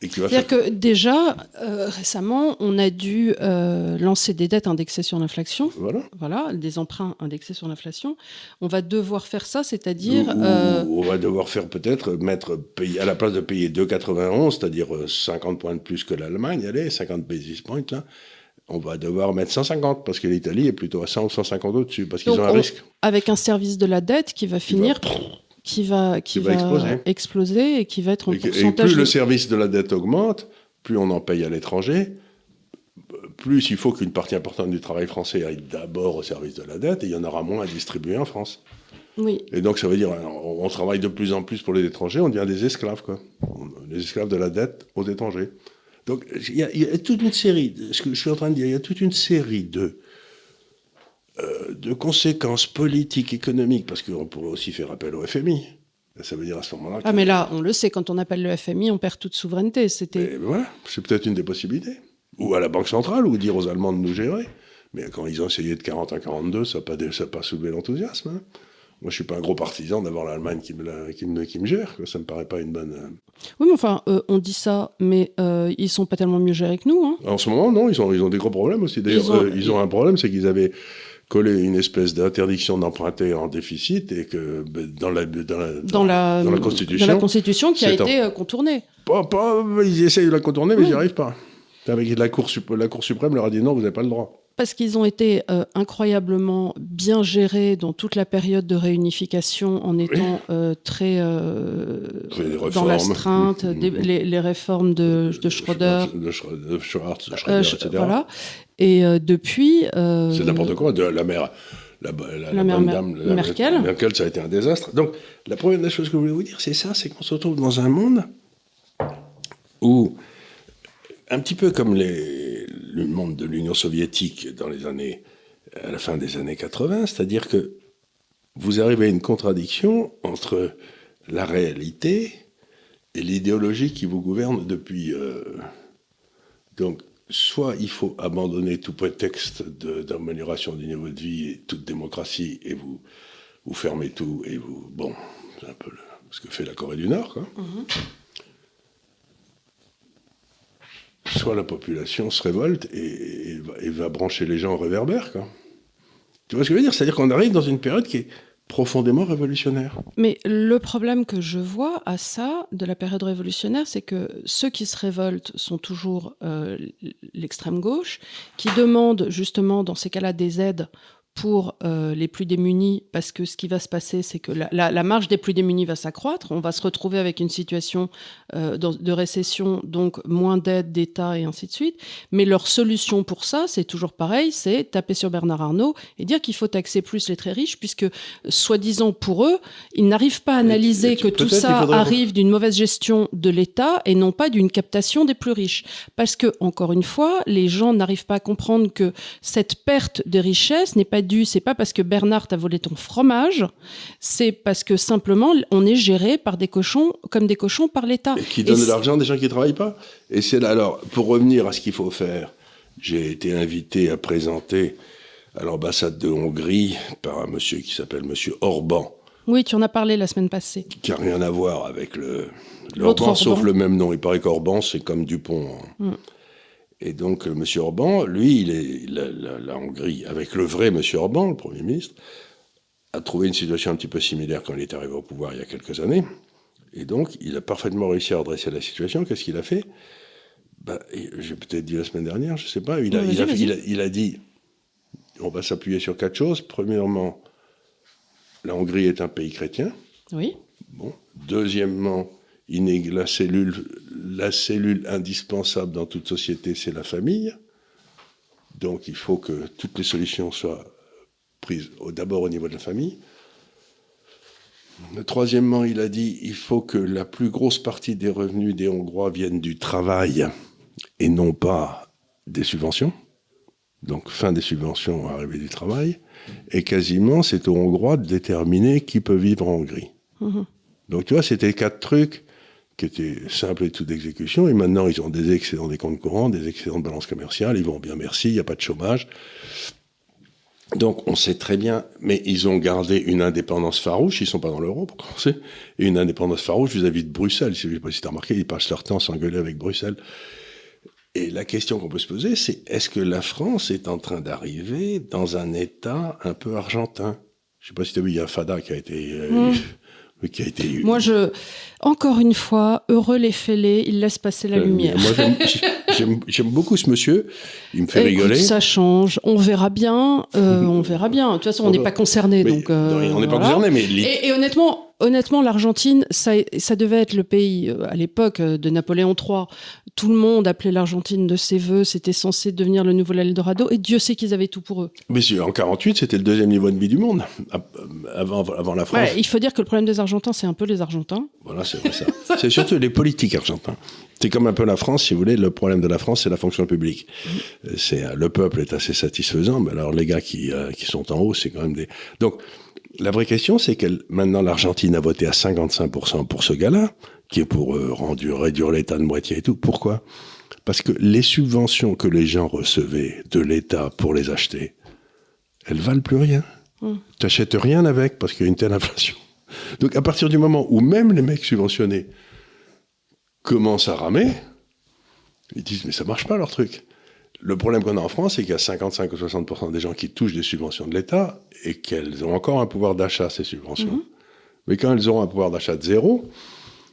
Faire. C'est-à-dire que déjà, euh, récemment, on a dû euh, lancer des dettes indexées sur l'inflation. Voilà. Voilà, des emprunts indexés sur l'inflation. On va devoir faire ça, c'est-à-dire... Euh, On va devoir faire peut-être mettre à la place de payer 2,91, c'est-à-dire euh, 50 points de plus que l'Allemagne, allez, 50 basis points là, on va devoir mettre 150 parce que l'Italie est plutôt à 100 ou 150 au-dessus parce qu'ils ont un on- risque. avec un service de la dette qui va qui va- finir, qui va, qui Qui va va exploser. exploser et qui va être en Et, que- et pourcentage. plus de- le service de la dette augmente, plus on en paye à l'étranger, plus il faut qu'une partie importante du travail français aille d'abord au service de la dette et il y en aura moins à distribuer en France. Oui, Et donc, ça veut dire, on, on travaille de plus en plus pour les étrangers, on devient des esclaves, quoi. Des esclaves de la dette aux étrangers. Donc, il y, a, il y a toute une série, ce que je suis en train de dire, il y a toute une série de, euh, de conséquences politiques, économiques, parce qu'on pourrait aussi faire appel au FMI. Ça veut dire à ce moment-là. ah mais là, on le sait, quand on appelle le FMI, on perd toute souveraineté. C'était voilà, c'est peut-être une des possibilités. Ou à la Banque centrale, ou dire aux Allemands de nous gérer. Mais quand ils ont essayé de 40 à 42, ça n'a pas, dé- ça a pas soulevé l'enthousiasme. hein. Moi, je suis pas un gros partisan d'avoir l'Allemagne qui me, la- qui, me, qui me gère. Quoi. Ça me paraît pas une bonne. euh, Oui, mais enfin, euh, on dit ça, mais euh, ils sont pas tellement mieux gérés que nous. Hein. En ce moment, non, ils ont, ils ont des gros problèmes aussi. D'ailleurs, Ils ont- euh, ils ont un problème, c'est qu'ils avaient collé une espèce d'interdiction d'emprunter en déficit et que ben, dans la, dans la, Dans la, dans la Constitution, dans la Constitution qui a en- été euh, contournée. pas, pas- ils essayent de la contourner, mais Oui. ils n'y arrivent pas. Avec la Cour, la Cour suprême leur a dit non, vous n'avez pas le droit. Parce qu'ils ont été euh, incroyablement bien gérés dans toute la période de réunification en étant euh, très euh, dans l'astreinte, Mhm. des- les, les réformes de, de Schröder. De, Schwartz, euh, Schröder, Sch- etc. voilà. Et euh, depuis. euh, C'est n'importe quoi. De la mère. La, la, La mère dame, la- Merkel. Merkel, ça a été un désastre. Donc, la première des choses que je voulais vous dire, c'est ça, c'est qu'on se retrouve dans un monde où, un petit peu comme les, le monde de l'Union soviétique dans les années, à la fin des années 80, c'est-à-dire que vous arrivez à une contradiction entre la réalité et l'idéologie qui vous gouverne depuis. euh, donc, soit il faut abandonner tout prétexte d'amélioration du niveau de vie et toute démocratie et vous, vous fermez tout et vous. Bon, c'est un peu ce que fait la Corée du Nord, quoi. Soit la population se révolte et, va brancher les gens au réverbère, quoi. Tu vois ce que je veux dire? C'est-à-dire qu'on arrive dans une période qui est profondément révolutionnaire. Mais le problème que je vois à ça, de la période révolutionnaire, c'est que ceux qui se révoltent sont toujours euh, l'extrême gauche, qui demandent justement dans ces cas-là des aides pour euh, les plus démunis, parce que ce qui va se passer, c'est que la, la- la marge des plus démunis va s'accroître. On va se retrouver avec une situation euh, dans- de récession, donc moins d'aide d'État et ainsi de suite. Mais leur solution pour ça, c'est toujours pareil, c'est taper sur Bernard Arnault et dire qu'il faut taxer plus les très riches, puisque soi-disant pour eux, ils n'arrivent pas à analyser que tout ça arrive d'une mauvaise gestion de l'État et non pas d'une captation des plus riches. Parce que, encore une fois, les gens n'arrivent pas à comprendre que cette perte de richesse n'est pas dû, c'est pas parce que Bernard t'a volé ton fromage, c'est parce que simplement on est géré par des cochons comme des cochons par l'État. Qui donnent de l'argent à des gens qui ne travaillent pas. Et c'est là, alors, pour revenir à ce qu'il faut faire, j'ai été invité à présenter à l'ambassade de Hongrie par un monsieur qui s'appelle monsieur Orban. Oui, tu en as parlé la semaine passée. Qui n'a rien à voir avec le, l'Orban, sauf le même nom. Il paraît qu'Orban, c'est comme Dupont. Mm. Et donc, M. Orban, lui, il est la, Hongrie, avec le vrai M. Orban, le Premier ministre, a trouvé une situation un petit peu similaire quand il est arrivé au pouvoir il y a quelques années. Et donc, il a parfaitement réussi à redresser la situation. Qu'est-ce qu'il a fait? Ben, J'ai peut-être dit la semaine dernière, je ne sais pas. Il a, il, a, dit on va s'appuyer sur quatre choses. Premièrement, la Hongrie est un pays chrétien. Oui. Bon. Deuxièmement, la cellule, la cellule indispensable dans toute société, c'est la famille. Donc il faut que toutes les solutions soient prises d'abord au niveau de la famille. Troisièmement, il a dit il faut que la plus grosse partie des revenus des Hongrois viennent du travail et non pas des subventions. Donc fin des subventions, arrivée du travail. Et quasiment, c'est aux Hongrois de déterminer qui peut vivre en Hongrie. Mhm. Donc tu vois, c'était quatre trucs qui était simple et tout d'exécution. Et maintenant, ils ont des excédents des comptes courants, des excédents de balance commerciale. Ils vont bien, merci, il n'y a pas de chômage. Donc, on sait très bien, mais ils ont gardé une indépendance farouche. Ils sont pas dans l'euro, pour commencer. Et une indépendance farouche vis-à-vis de Bruxelles. Je ne sais pas si tu as remarqué, ils passent leur temps à s'engueuler avec Bruxelles. Et la question qu'on peut se poser, c'est est-ce que la France est en train d'arriver dans un état un peu argentin? Je sais pas si tu as vu, il y a Fada qui a été. Euh, mmh. Qui a été... Moi, je, encore une fois, heureux les fêlés, il laisse passer la euh, lumière. Moi, j'aime beaucoup ce monsieur. Il me fait rigoler. Ça change. On verra bien. Euh, on verra bien. De toute façon, on n'est pas concerné. Donc, euh, on n'est pas concerné, mais. Et, honnêtement, honnêtement, l'Argentine, ça, ça, devait être le pays à l'époque de Napoléon III. Tout le monde appelait l'Argentine de ses voeux. C'était censé devenir le nouveau Eldorado. Et Dieu sait qu'ils avaient tout pour eux. Mais en 48, c'était le deuxième niveau de vie du monde avant, avant la France. il faut dire que le problème des Argentins, c'est un peu les Argentins. Voilà, c'est ça. c'est surtout les politiques argentins. C'est comme un peu la France, si vous voulez. Le problème de la France, c'est la fonction publique. C'est euh, le peuple est assez satisfaisant, mais alors les gars qui, euh, qui sont en haut, c'est quand même des. Donc la vraie question, c'est que maintenant l'Argentine a voté à 55% pour ce gars-là, qui est pour euh, réduire l'État de moitié et tout. Pourquoi? Parce que les subventions que les gens recevaient de l'État pour les acheter, elles valent plus rien. Mm. Tu n'achètes rien avec parce qu'il y a une telle inflation. Donc à partir du moment où même les mecs subventionnés commencent à ramer, ils disent mais ça marche pas leur truc. Le problème qu'on a en France, c'est qu'il y a 55 ou 60% des gens qui touchent des subventions de l'État et qu'elles ont encore un pouvoir d'achat, ces subventions. Mm-hmm. Mais quand elles auront un pouvoir d'achat de zéro,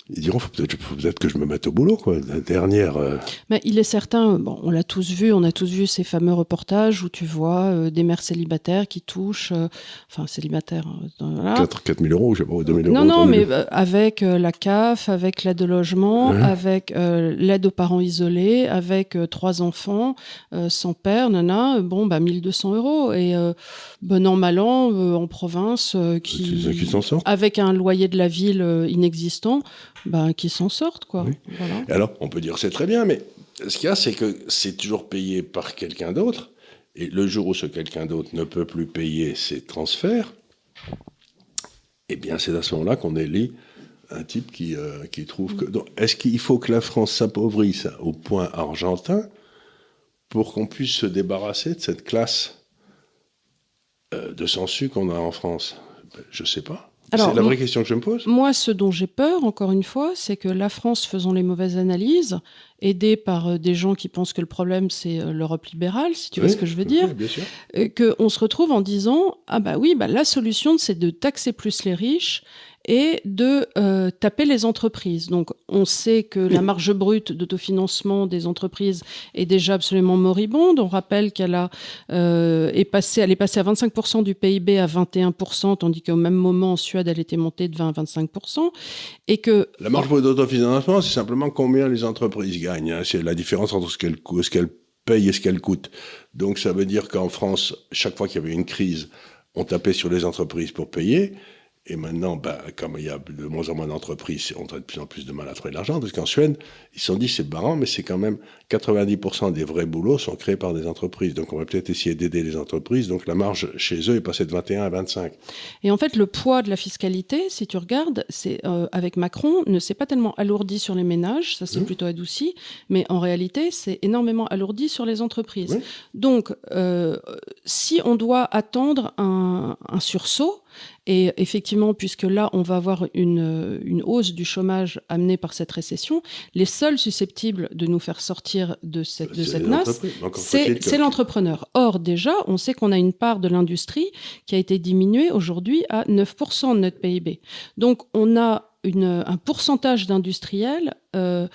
ils diront faut peut-être peut que je me mette au boulot quoi. La dernière euh, mais il est certain bon on l'a tous vu on a tous vu ces fameux reportages où tu vois euh, des mères célibataires qui touchent euh, enfin célibataires voilà. 4, 4 000 euros je sais pas 2 000 euros non non mais avec la CAF avec l'aide au logement avec l'aide aux parents isolés avec trois enfants sans père nana bon bah 1200 euros. Et bon an mal an en province qui, qui s'en sortent. avec un loyer de la ville inexistant bah, qui s'en sortent. Quoi. Alors, on peut dire c'est très bien, mais ce qu'il y a, c'est que c'est toujours payé par quelqu'un d'autre. Et le jour où ce quelqu'un d'autre ne peut plus payer ses transferts, eh bien, c'est à ce moment-là qu'on élit un type qui, euh, qui trouve que. Est-ce qu'il faut que la France s'appauvrisse au point argentin pour qu'on puisse se débarrasser de cette classe euh, de sensu qu'on a en France? Ben, Je ne sais pas. C'est la vraie question que je me pose. Moi, ce dont j'ai peur, encore une fois, c'est que la France, faisant les mauvaises analyses, aidée par euh, des gens qui pensent que le problème, c'est euh, l'Europe libérale, si tu vois ce que je veux dire, euh, qu'on se retrouve en disant, ah bah oui, bah, la solution, c'est de taxer plus les riches et de euh, taper les entreprises. Donc, on sait que la marge brute d'autofinancement des entreprises est déjà absolument moribonde. On rappelle qu'elle a euh, est passée, elle est passée à 25% du PIB à 21%, tandis qu'au même moment en Suède, elle était montée de 20 à 25%, et que la marge brute d'autofinancement, c'est simplement combien les entreprises gagnent. Hein. C'est la différence entre ce qu'elles ce qu'elles payent et ce qu'elles coûtent. Donc, ça veut dire qu'en France, chaque fois qu'il y avait une crise, on tapait sur les entreprises pour payer. Et maintenant, bah, comme il y a de moins en moins d'entreprises, on a de plus en plus de mal à trouver de l'argent, parce qu'en Suède, ils se sont dit, c'est barrant, mais c'est quand même 90% des vrais boulots sont créés par des entreprises. Donc on va peut-être essayer d'aider les entreprises. Donc la marge chez eux est passée de 21 à 25. Et en fait, le poids de la fiscalité, si tu regardes, c'est euh, avec Macron, ne s'est pas tellement alourdi sur les ménages, ça s'est mmh. plutôt adouci, mais en réalité, c'est énormément alourdi sur les entreprises. Donc, euh, si on doit attendre un, un sursaut, et effectivement, puisque là, on va avoir une, une, hausse du chômage amenée par cette récession, les seuls susceptibles de nous faire sortir de cette, de cette nasse, c'est l'entrepreneur. Or, déjà, on sait qu'on a une part de l'industrie qui a été diminuée aujourd'hui à 9% de notre PIB. Donc, on a une, un pourcentage d'industriels euh,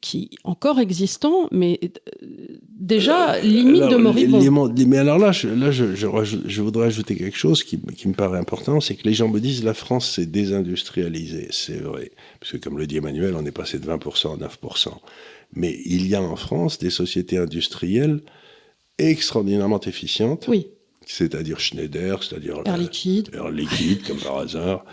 qui encore existant, mais euh, déjà euh, limite de moribond. mais alors là, je, là je, je, voudrais ajouter quelque chose qui, qui me paraît important, c'est que les gens me disent la France s'est désindustrialisée. C'est vrai, parce que comme le dit Emmanuel, on est passé de 20% à 9%. Mais il y a en France des sociétés industrielles extraordinairement efficientes. Oui c'est-à-dire Schneider, c'est-à-dire Air Liquide, Air Liquide comme par hasard.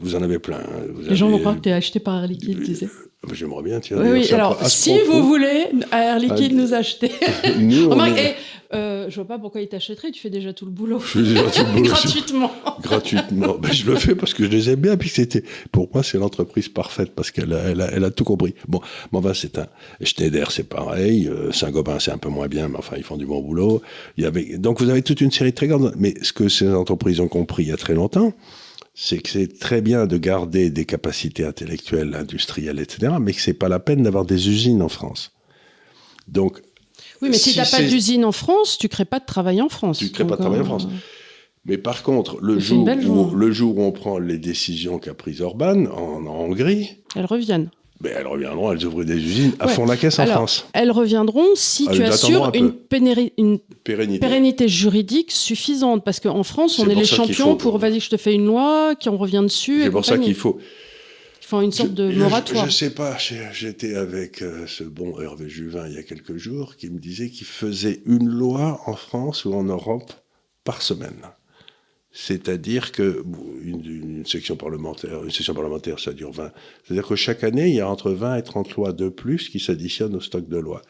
Vous en avez plein. Hein. les gens vont croire que tu es acheté par Air Liquide, tu sais. Ah, j'aimerais bien, tiens. Oui, oui. alors, si vous voulez Air Liquide nous acheter. Nous, Remarque, est... euh, je vois pas pourquoi ils t'achèteraient, tu fais déjà tout le boulot. Je fais déjà tout le boulot. Gratuitement. Gratuitement. Ben, je le fais parce que je les aime bien, puis c'était, pour moi, c'est l'entreprise parfaite parce qu'elle a, elle a, elle a, tout compris. Bon, ben, c'est un, Schneider, c'est pareil, euh, Saint-Gobain, c'est un peu moins bien, mais enfin, ils font du bon boulot. Il y avait, donc vous avez toute une série de très grandes, mais ce que ces entreprises ont compris il y a très longtemps, c'est que c'est très bien de garder des capacités intellectuelles, industrielles, etc., mais que c'est pas la peine d'avoir des usines en France. Donc. Oui, mais si, tu n'as pas d'usine en France, tu crées pas de travail en France. Tu crées pas de travail en euh, France. Mais par contre, le jour, où, le jour où on prend les décisions qu'a prises Orban en Hongrie, elles reviennent. Mais elles reviendront, elles ouvrent des usines à fond la caisse en France. Elles reviendront si tu assures une, une pérennité. juridique suffisante. Parce qu'en France, on est, les champions pour, vas-y, je te fais une loi, qui on revient dessus. C'est pour ça qu'il faut. Ils font une sorte de moratoire. Je, ne sais pas, j'étais avec euh, ce bon Hervé Juvin il y a quelques jours qui me disait qu'il faisait une loi en France ou en Europe par semaine. C'est-à-dire que une, section parlementaire, une session parlementaire, ça dure 20. C'est-à-dire que chaque année, il y a entre 20 et 30 lois de plus qui s'additionnent au stock de lois.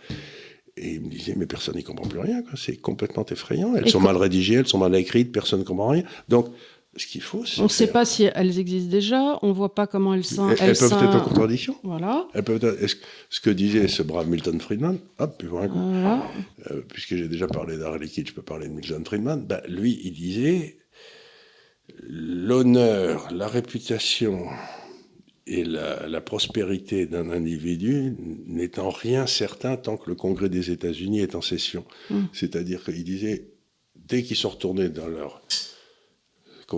Et il me disait, mais personne n'y comprend plus rien. C'est complètement effrayant. Elles sont mal rédigées, elles sont mal écrites, personne ne comprend rien. Donc, ce qu'il faut, On ne sait pas si elles existent déjà, on ne voit pas comment elles sont. Elles, elles, peuvent être en contradiction. Voilà. Elles peuvent être, ce que disait ce brave Milton Friedman, hop, puis voilà. Euh, puisque j'ai déjà parlé liquide, je peux parler de Milton Friedman. Ben, lui, il disait l'honneur, la réputation et la, prospérité d'un individu n'étant rien certain tant que le Congrès des États-Unis est en session. Hmm. C'est-à-dire qu'il disait, dès qu'ils sont retournés dans leur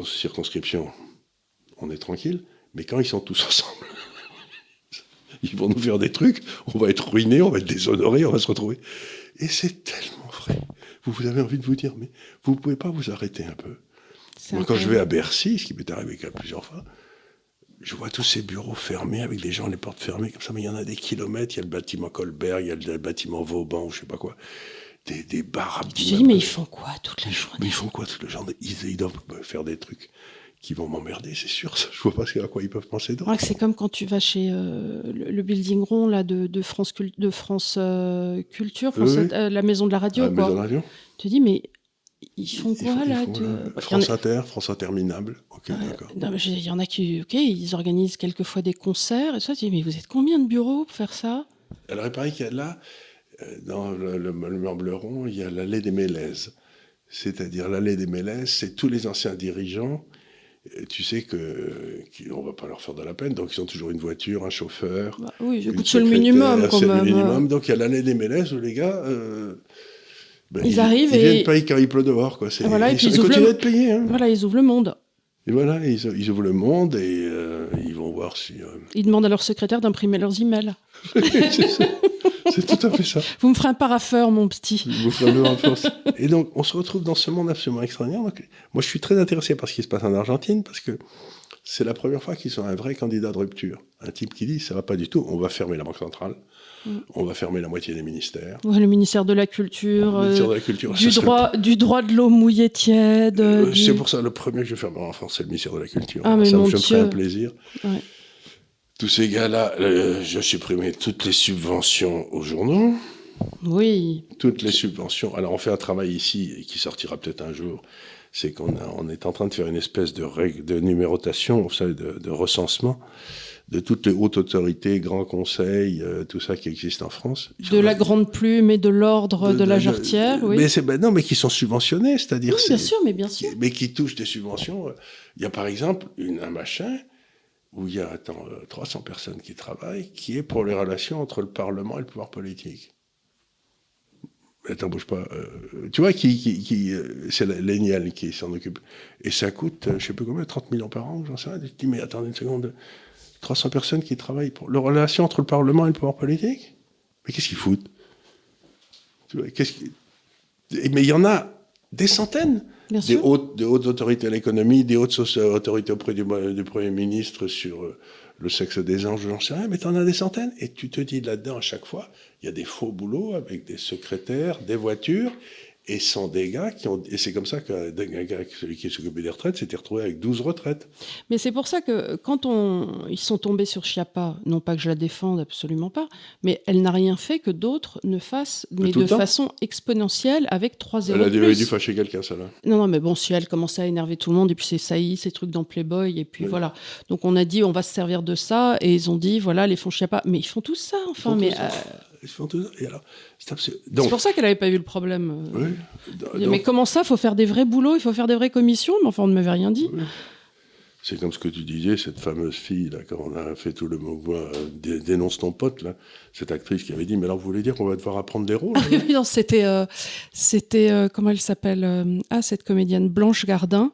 circonscription, on est tranquille, mais quand ils sont tous ensemble, ils vont nous faire des trucs, on va être ruinés, on va être déshonorés, on va se retrouver. Et c'est tellement vrai. Vous, vous avez envie de vous dire, mais vous ne pouvez pas vous arrêter un peu moi, quand je vais à Bercy, ce qui m'est arrivé plusieurs fois, je vois tous ces bureaux fermés avec des gens les portes fermées comme ça, mais il y en a des kilomètres. Il y a le bâtiment Colbert, il y a le bâtiment Vauban, ou je sais pas quoi. Des, des bars Tu te dis, mais ils font quoi toute la journée Mais ils font quoi toute la journée? Ils, doivent faire des trucs qui vont m'emmerder, c'est sûr. Je vois pas à quoi ils peuvent penser d'autre. C'est comme quand tu vas chez euh, le, building rond là, de, France, de France euh, Culture, euh, la maison de la radio. La maison de la radio. Tu te dis, mais ils font quoi là France Inter, France Interminable. Ok, d'accord. Il y en a qui, ok, ils organisent quelquefois des concerts et ça. Tu dis, mais vous êtes combien de bureaux pour faire ça? Alors, il paraît qu'il y a là, euh, dans le, le, Rond, il y a l'allée des Mélèzes. C'est-à-dire l'allée des Mélèzes, c'est tous les anciens dirigeants. Tu sais que on va pas leur faire de la peine, donc ils ont toujours une voiture, un chauffeur. Bah oui, c'est le minimum quand même. Le minimum. Donc il y a l'allée des Mélèzes où les gars. Euh, ben, ils, arrivent ils viennent payer quand il pleut dehors. Quoi. Voilà, ils, ils, ils continuent de payer. Hein. Voilà, ils ouvrent le monde. Et voilà, ils, ils ouvrent le monde et euh, ils vont voir si. Euh, ils demandent à leur secrétaire d'imprimer leurs emails. C'est tout à fait ça. Vous me ferez un paraffeur, mon petit. Vous ferez un paraffeur. et donc, on se retrouve dans ce monde absolument extraordinaire. Donc, moi, je suis très intéressé par ce qui se passe en Argentine parce que c'est la première fois qu'ils sont un vrai candidat de rupture. Un type qui dit ça va pas du tout, on va fermer la banque centrale, on va fermer la moitié des ministères. Ouais, le ministère de la Culture, Le ministère euh, de la Culture, du, droit, du droit de l'eau mouillée tiède. Euh, du- C'est pour ça le premier que je fermerai en France, c'est le ministère de la Culture. Ah, mais ça mon me ferait un plaisir. Ouais. Tous ces gars-là, euh, je supprimais toutes les subventions aux journaux, Oui, toutes les subventions. Alors on fait un travail ici qui sortira peut-être un jour. C'est qu'on on est en train de faire une espèce de règle de numérotation, vous savez, de, de recensement de toutes les hautes autorités, grands conseils, euh, tout ça qui existe en France. De la grande plume et de l'ordre de, la jarretière, oui. Mais ben non, mais qui sont subventionnés, c'est-à-dire Oui, bien sûr, mais bien sûr. qui- mais qui touchent des subventions. Il y a par exemple une, un machin où il y a attends, euh, 300 personnes qui travaillent, qui est pour les relations entre le Parlement et le pouvoir politique. Mais Attends, bouge pas. euh, tu vois, qui, qui, qui, euh, c'est l'ENIAL qui s'en occupe. Et ça coûte, euh, je sais plus combien, 30 millions par an, j'en sais rien. Tu te dis, mais attendez une seconde, 300 personnes qui travaillent pour les relations entre le Parlement et le pouvoir politique. Mais qu'est-ce qu'ils foutent? Qu'est-ce Mais il y en a des centaines. Des hautes, des hautes autorités à l'économie, des hautes autorités auprès du, du Premier ministre sur euh, le sexe des anges, j'en sais rien, mais tu en as des centaines. Et tu te dis là-dedans, à chaque fois, il y a des faux boulots avec des secrétaires, des voitures, et des gars qui ont. Et c'est comme ça qu'un un gars, celui qui s'occupait des retraites, s'était retrouvé avec 12 retraites. Mais c'est pour ça que quand on, ils sont tombés sur Chiappa, non pas que je la défende absolument pas, mais elle n'a rien fait que d'autres ne fassent, mais de façon exponentielle avec trois zéros Elle a dû, plus. dû fâcher quelqu'un, ça là. Non, non, mais bon, si elle commençait à énerver tout le monde, et puis c'est saillie, ces trucs dans Playboy, et puis Oui. voilà. Donc on a dit, on va se servir de ça, et ils ont dit, voilà, les fonds Chiappa. Mais ils font tout ça, enfin. mais ça. euh, Et alors, c'est pour ça qu'elle n'avait pas vu le problème. oui. Il dit, Donc, mais comment ça, faut faire des vrais boulots, il faut faire des vraies commissions, mais enfin, on ne m'avait rien dit. C'est comme ce que tu disais, cette fameuse fille, là, quand on a fait tout le mouvement euh, dé- Dénonce ton pote, là, cette actrice qui avait dit Mais alors, vous voulez dire qu'on va devoir apprendre des rôles? Non, c'était, euh, c'était euh, comment elle s'appelle euh, Ah, cette comédienne Blanche Gardin.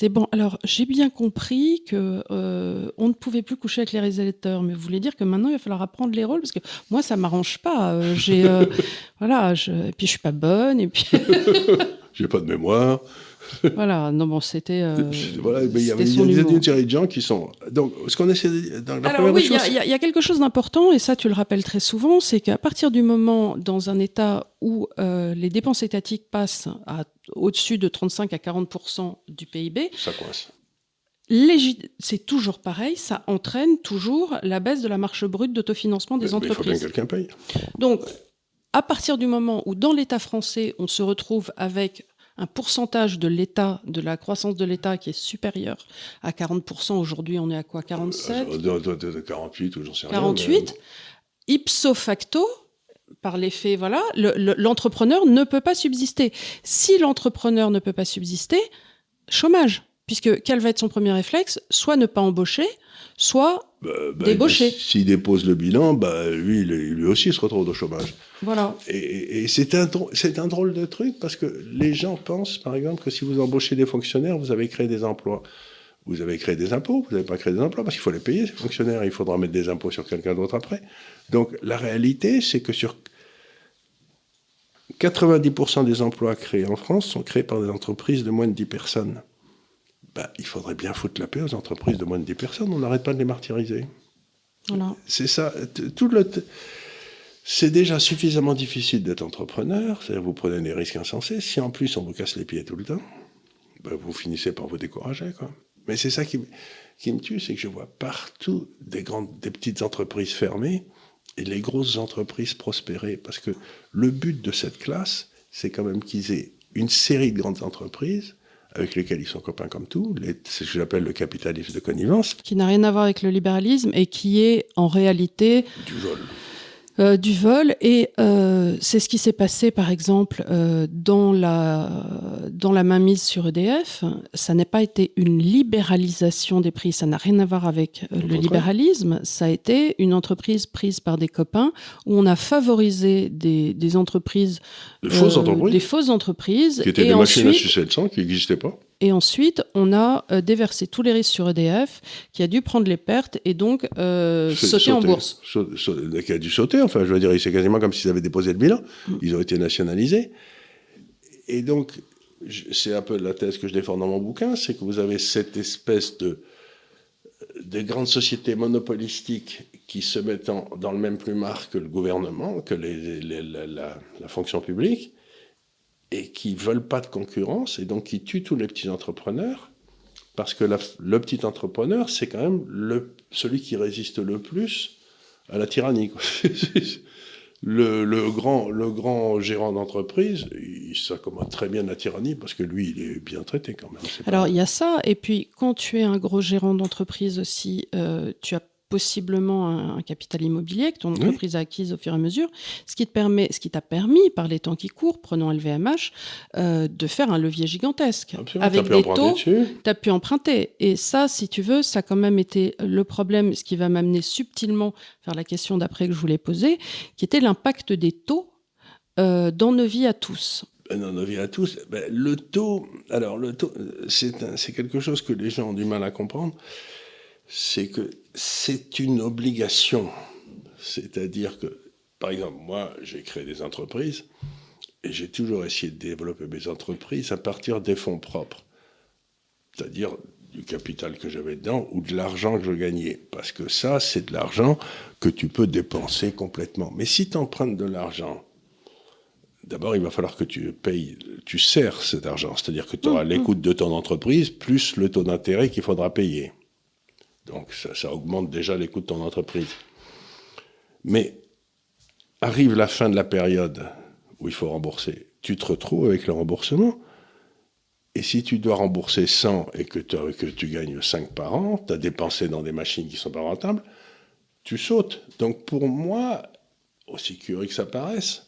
C'est bon. Alors, j'ai bien compris que euh, on ne pouvait plus coucher avec les réalisateurs, mais vous voulez dire que maintenant il va falloir apprendre les rôles parce que moi ça m'arrange pas. Euh, j'ai, euh, voilà, je, et puis je suis pas bonne, et puis J'ai pas de mémoire. voilà. Non, bon, c'était. euh, voilà, il y avait a une, série de gens qui sont. Donc, ce qu'on essaie dans la Alors oui, il y, a- y y quelque chose d'important, et ça tu le rappelles très souvent, c'est qu'à partir du moment dans un État où euh, les dépenses étatiques passent à au-dessus de 35 à 40% du PIB, Ça coince. c'est toujours pareil, ça entraîne toujours la baisse de la marche brute d'autofinancement des Mais- mais il faut bien que entreprises. quelqu'un paye. Donc, à partir du moment où dans l'État français, on se retrouve avec un pourcentage de l'État, de la croissance de l'État qui est supérieur à 40%, aujourd'hui on est à quoi 47 Euh, de, de- de- de 48 ou j'en sais rien. 48, ipso facto, par l'effet, voilà, le- le- l'entrepreneur ne peut pas subsister. Si l'entrepreneur ne peut pas subsister, chômage. Puisque quel va être son premier réflexe? Soit ne pas embaucher, soit bah, bah, débauché. S'il dépose le bilan, bah, lui, lui aussi se retrouve au chômage. voilà. Et, c'est un, un drôle de truc parce que les gens pensent, par exemple, que si vous embauchez des fonctionnaires, vous avez créé des emplois. Vous avez créé des impôts, vous n'avez pas créé des emplois parce qu'il faut les payer, ces fonctionnaires. Il faudra mettre des impôts sur quelqu'un d'autre après. Donc la réalité, c'est que sur 90% des emplois créés en France sont créés par des entreprises de moins de 10 personnes. Bah, il faudrait bien foutre la paix aux entreprises de moins de 10 personnes. On n'arrête pas de les martyriser. voilà. C'est ça. Tout le c'est déjà suffisamment difficile d'être entrepreneur. C'est-à-dire vous prenez des risques insensés. Si en plus on vous casse les pieds tout le temps, ben, vous finissez par vous décourager. Quoi. Mais c'est ça qui, me tue, c'est que je vois partout des grandes, des petites entreprises fermées et les grosses entreprises prospérer. Parce que le but de cette classe, c'est quand même qu'ils aient une série de grandes entreprises avec lesquelles ils sont copains comme tout. C'est ce que j'appelle le capitalisme de connivence, Qui n'a rien à voir avec le libéralisme et qui est en réalité du vol. euh, du vol. Et euh, c'est ce qui s'est passé, par exemple, euh, dans, la, dans la mainmise sur EDF. Ça n'a pas été une libéralisation des prix, ça n'a rien à voir avec euh, le libéralisme. Ça a été une entreprise prise par des copains où on a favorisé des, des entreprises, De fausses euh, entreprises. des fausses entreprises. qui étaient et des machines à sang qui n'existaient pas. Et ensuite, on a euh, déversé tous les risques sur EDF, qui a dû prendre les pertes et donc euh, sauter en bourse. qui a dû sauter, enfin, je veux dire, c'est quasiment comme s'ils avaient déposé le bilan. Mm. Ils ont été nationalisés. Et donc, c'est un peu la thèse que je défends dans mon bouquin, c'est que vous avez cette espèce de des grandes sociétés monopolistiques qui se mettent dans le même plumard que le gouvernement, que la, fonction publique, et qui veulent pas de concurrence, et donc qui tuent tous les petits entrepreneurs, parce que le petit entrepreneur, c'est quand même celui qui résiste le plus à la tyrannie. Le, grand, le grand gérant d'entreprise, il s'accommode très bien de la tyrannie parce que lui, il est bien traité quand même. Alors, il y a ça. Et puis, quand tu es un gros gérant d'entreprise aussi, euh, tu as possiblement un, capital immobilier que ton entreprise a acquise au fur et à mesure, ce qui te permet, ce qui t'a permis, par les temps qui courent, prenons LVMH, euh, de faire un levier gigantesque. Avec des taux, tu as pu emprunter. Et ça, si tu veux, ça a quand même été le problème, ce qui va m'amener subtilement vers la question d'après que je voulais poser, qui était l'impact des taux euh, dans nos vies à tous. Ben, dans nos vies à tous, ben, le taux, alors le taux, c'est quelque chose que les gens ont du mal à comprendre c'est que c'est une obligation. C'est-à-dire que, par exemple, moi, j'ai créé des entreprises et j'ai toujours essayé de développer mes entreprises à partir des fonds propres. C'est-à-dire du capital que j'avais dedans ou de l'argent que je gagnais. Parce que ça, c'est de l'argent que tu peux dépenser complètement. Mais si tu empruntes de l'argent, d'abord, il va falloir que tu payes, tu sers cet argent. C'est-à-dire que tu auras mmh, mmh. l'écoute de ton entreprise plus le taux d'intérêt qu'il faudra payer. Donc ça, augmente déjà les coûts de ton entreprise. Mais arrive la fin de la période où il faut rembourser. Tu te retrouves avec le remboursement. Et si tu dois rembourser 100 et que, que tu gagnes 5 par an, tu as dépensé dans des machines qui ne sont pas rentables, tu sautes. Donc pour moi, aussi curieux que ça paraisse,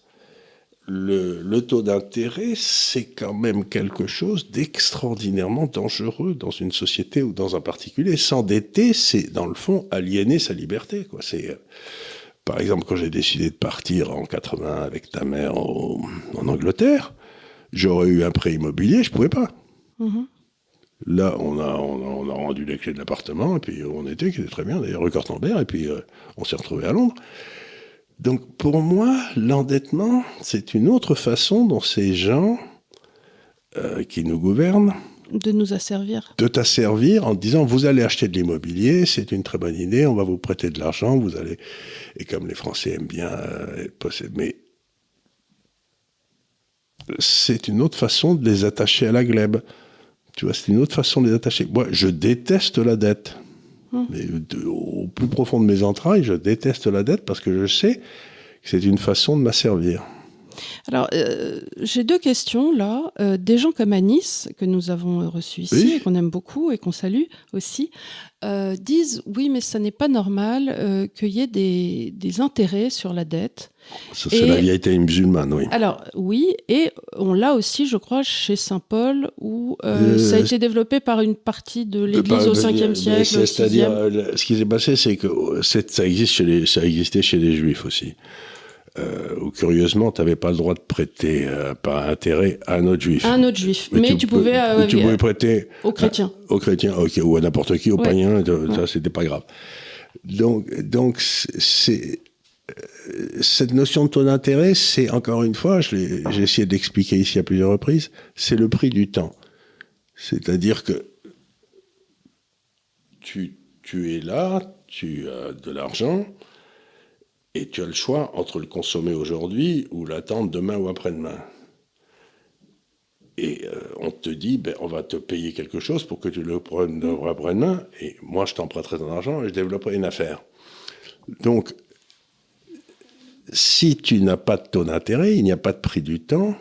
le, taux d'intérêt, c'est quand même quelque chose d'extraordinairement dangereux dans une société ou dans un particulier. S'endetter, c'est dans le fond aliéner sa liberté. Quoi. C'est, euh, par exemple, quand j'ai décidé de partir en 80 avec ta mère en Angleterre, j'aurais eu un prêt immobilier, je pouvais pas. Mm-hmm. Là, on a, on a, rendu les clés de l'appartement, et puis on était, qui était très bien, d'ailleurs, rue Cortambert, et puis euh, on s'est retrouvé à Londres. Donc pour moi, l'endettement, c'est une autre façon dont ces gens euh, qui nous gouvernent de nous asservir. De t'asservir en disant vous allez acheter de l'immobilier, c'est une très bonne idée, on va vous prêter de l'argent, vous allez et comme les Français aiment bien euh, posséder, mais c'est une autre façon de les attacher à la glèbe. Tu vois, c'est une autre façon de les attacher. Moi, je déteste la dette. Hum. Mais au plus profond de mes entrailles, je déteste la dette parce que je sais que c'est une façon de m'asservir. Alors, euh, j'ai deux questions là. Euh, des gens comme Anis, que nous avons reçu ici et qu'on aime beaucoup et qu'on salue aussi, euh, disent oui, mais ça n'est pas normal qu'il y ait des, des, intérêts sur la dette. c'est la vérité musulmane, oui. Alors, oui, et on l'a aussi, je crois, chez Saint-Paul, où ça a été développé par une partie de l'Église au 5e siècle. C'est-à-dire, ce qui s'est passé, c'est que ça, existe chez les, ça existait chez les Juifs aussi euh, où curieusement, tu n'avais pas le droit de prêter euh, par intérêt à un autre juif. un autre juif, mais, tu, pouvais, euh, tu pouvais prêter aux chrétiens. aux chrétiens, ou à n'importe qui, aux païens, ça c'était pas grave. Donc, donc c'est cette notion de taux d'intérêt, c'est encore une fois, j'ai essayé d'expliquer ici à plusieurs reprises, c'est le prix du temps. C'est-à-dire que tu, tu es là, tu as de l'argent, et tu as le choix entre le consommer aujourd'hui ou l'attendre demain ou après-demain. Et euh, on te dit, ben, on va te payer quelque chose pour que tu le prennes après-demain, et moi je t'emprunterai ton argent et je développerai une affaire. Donc, si tu n'as pas de taux d'intérêt, il n'y a pas de prix du temps,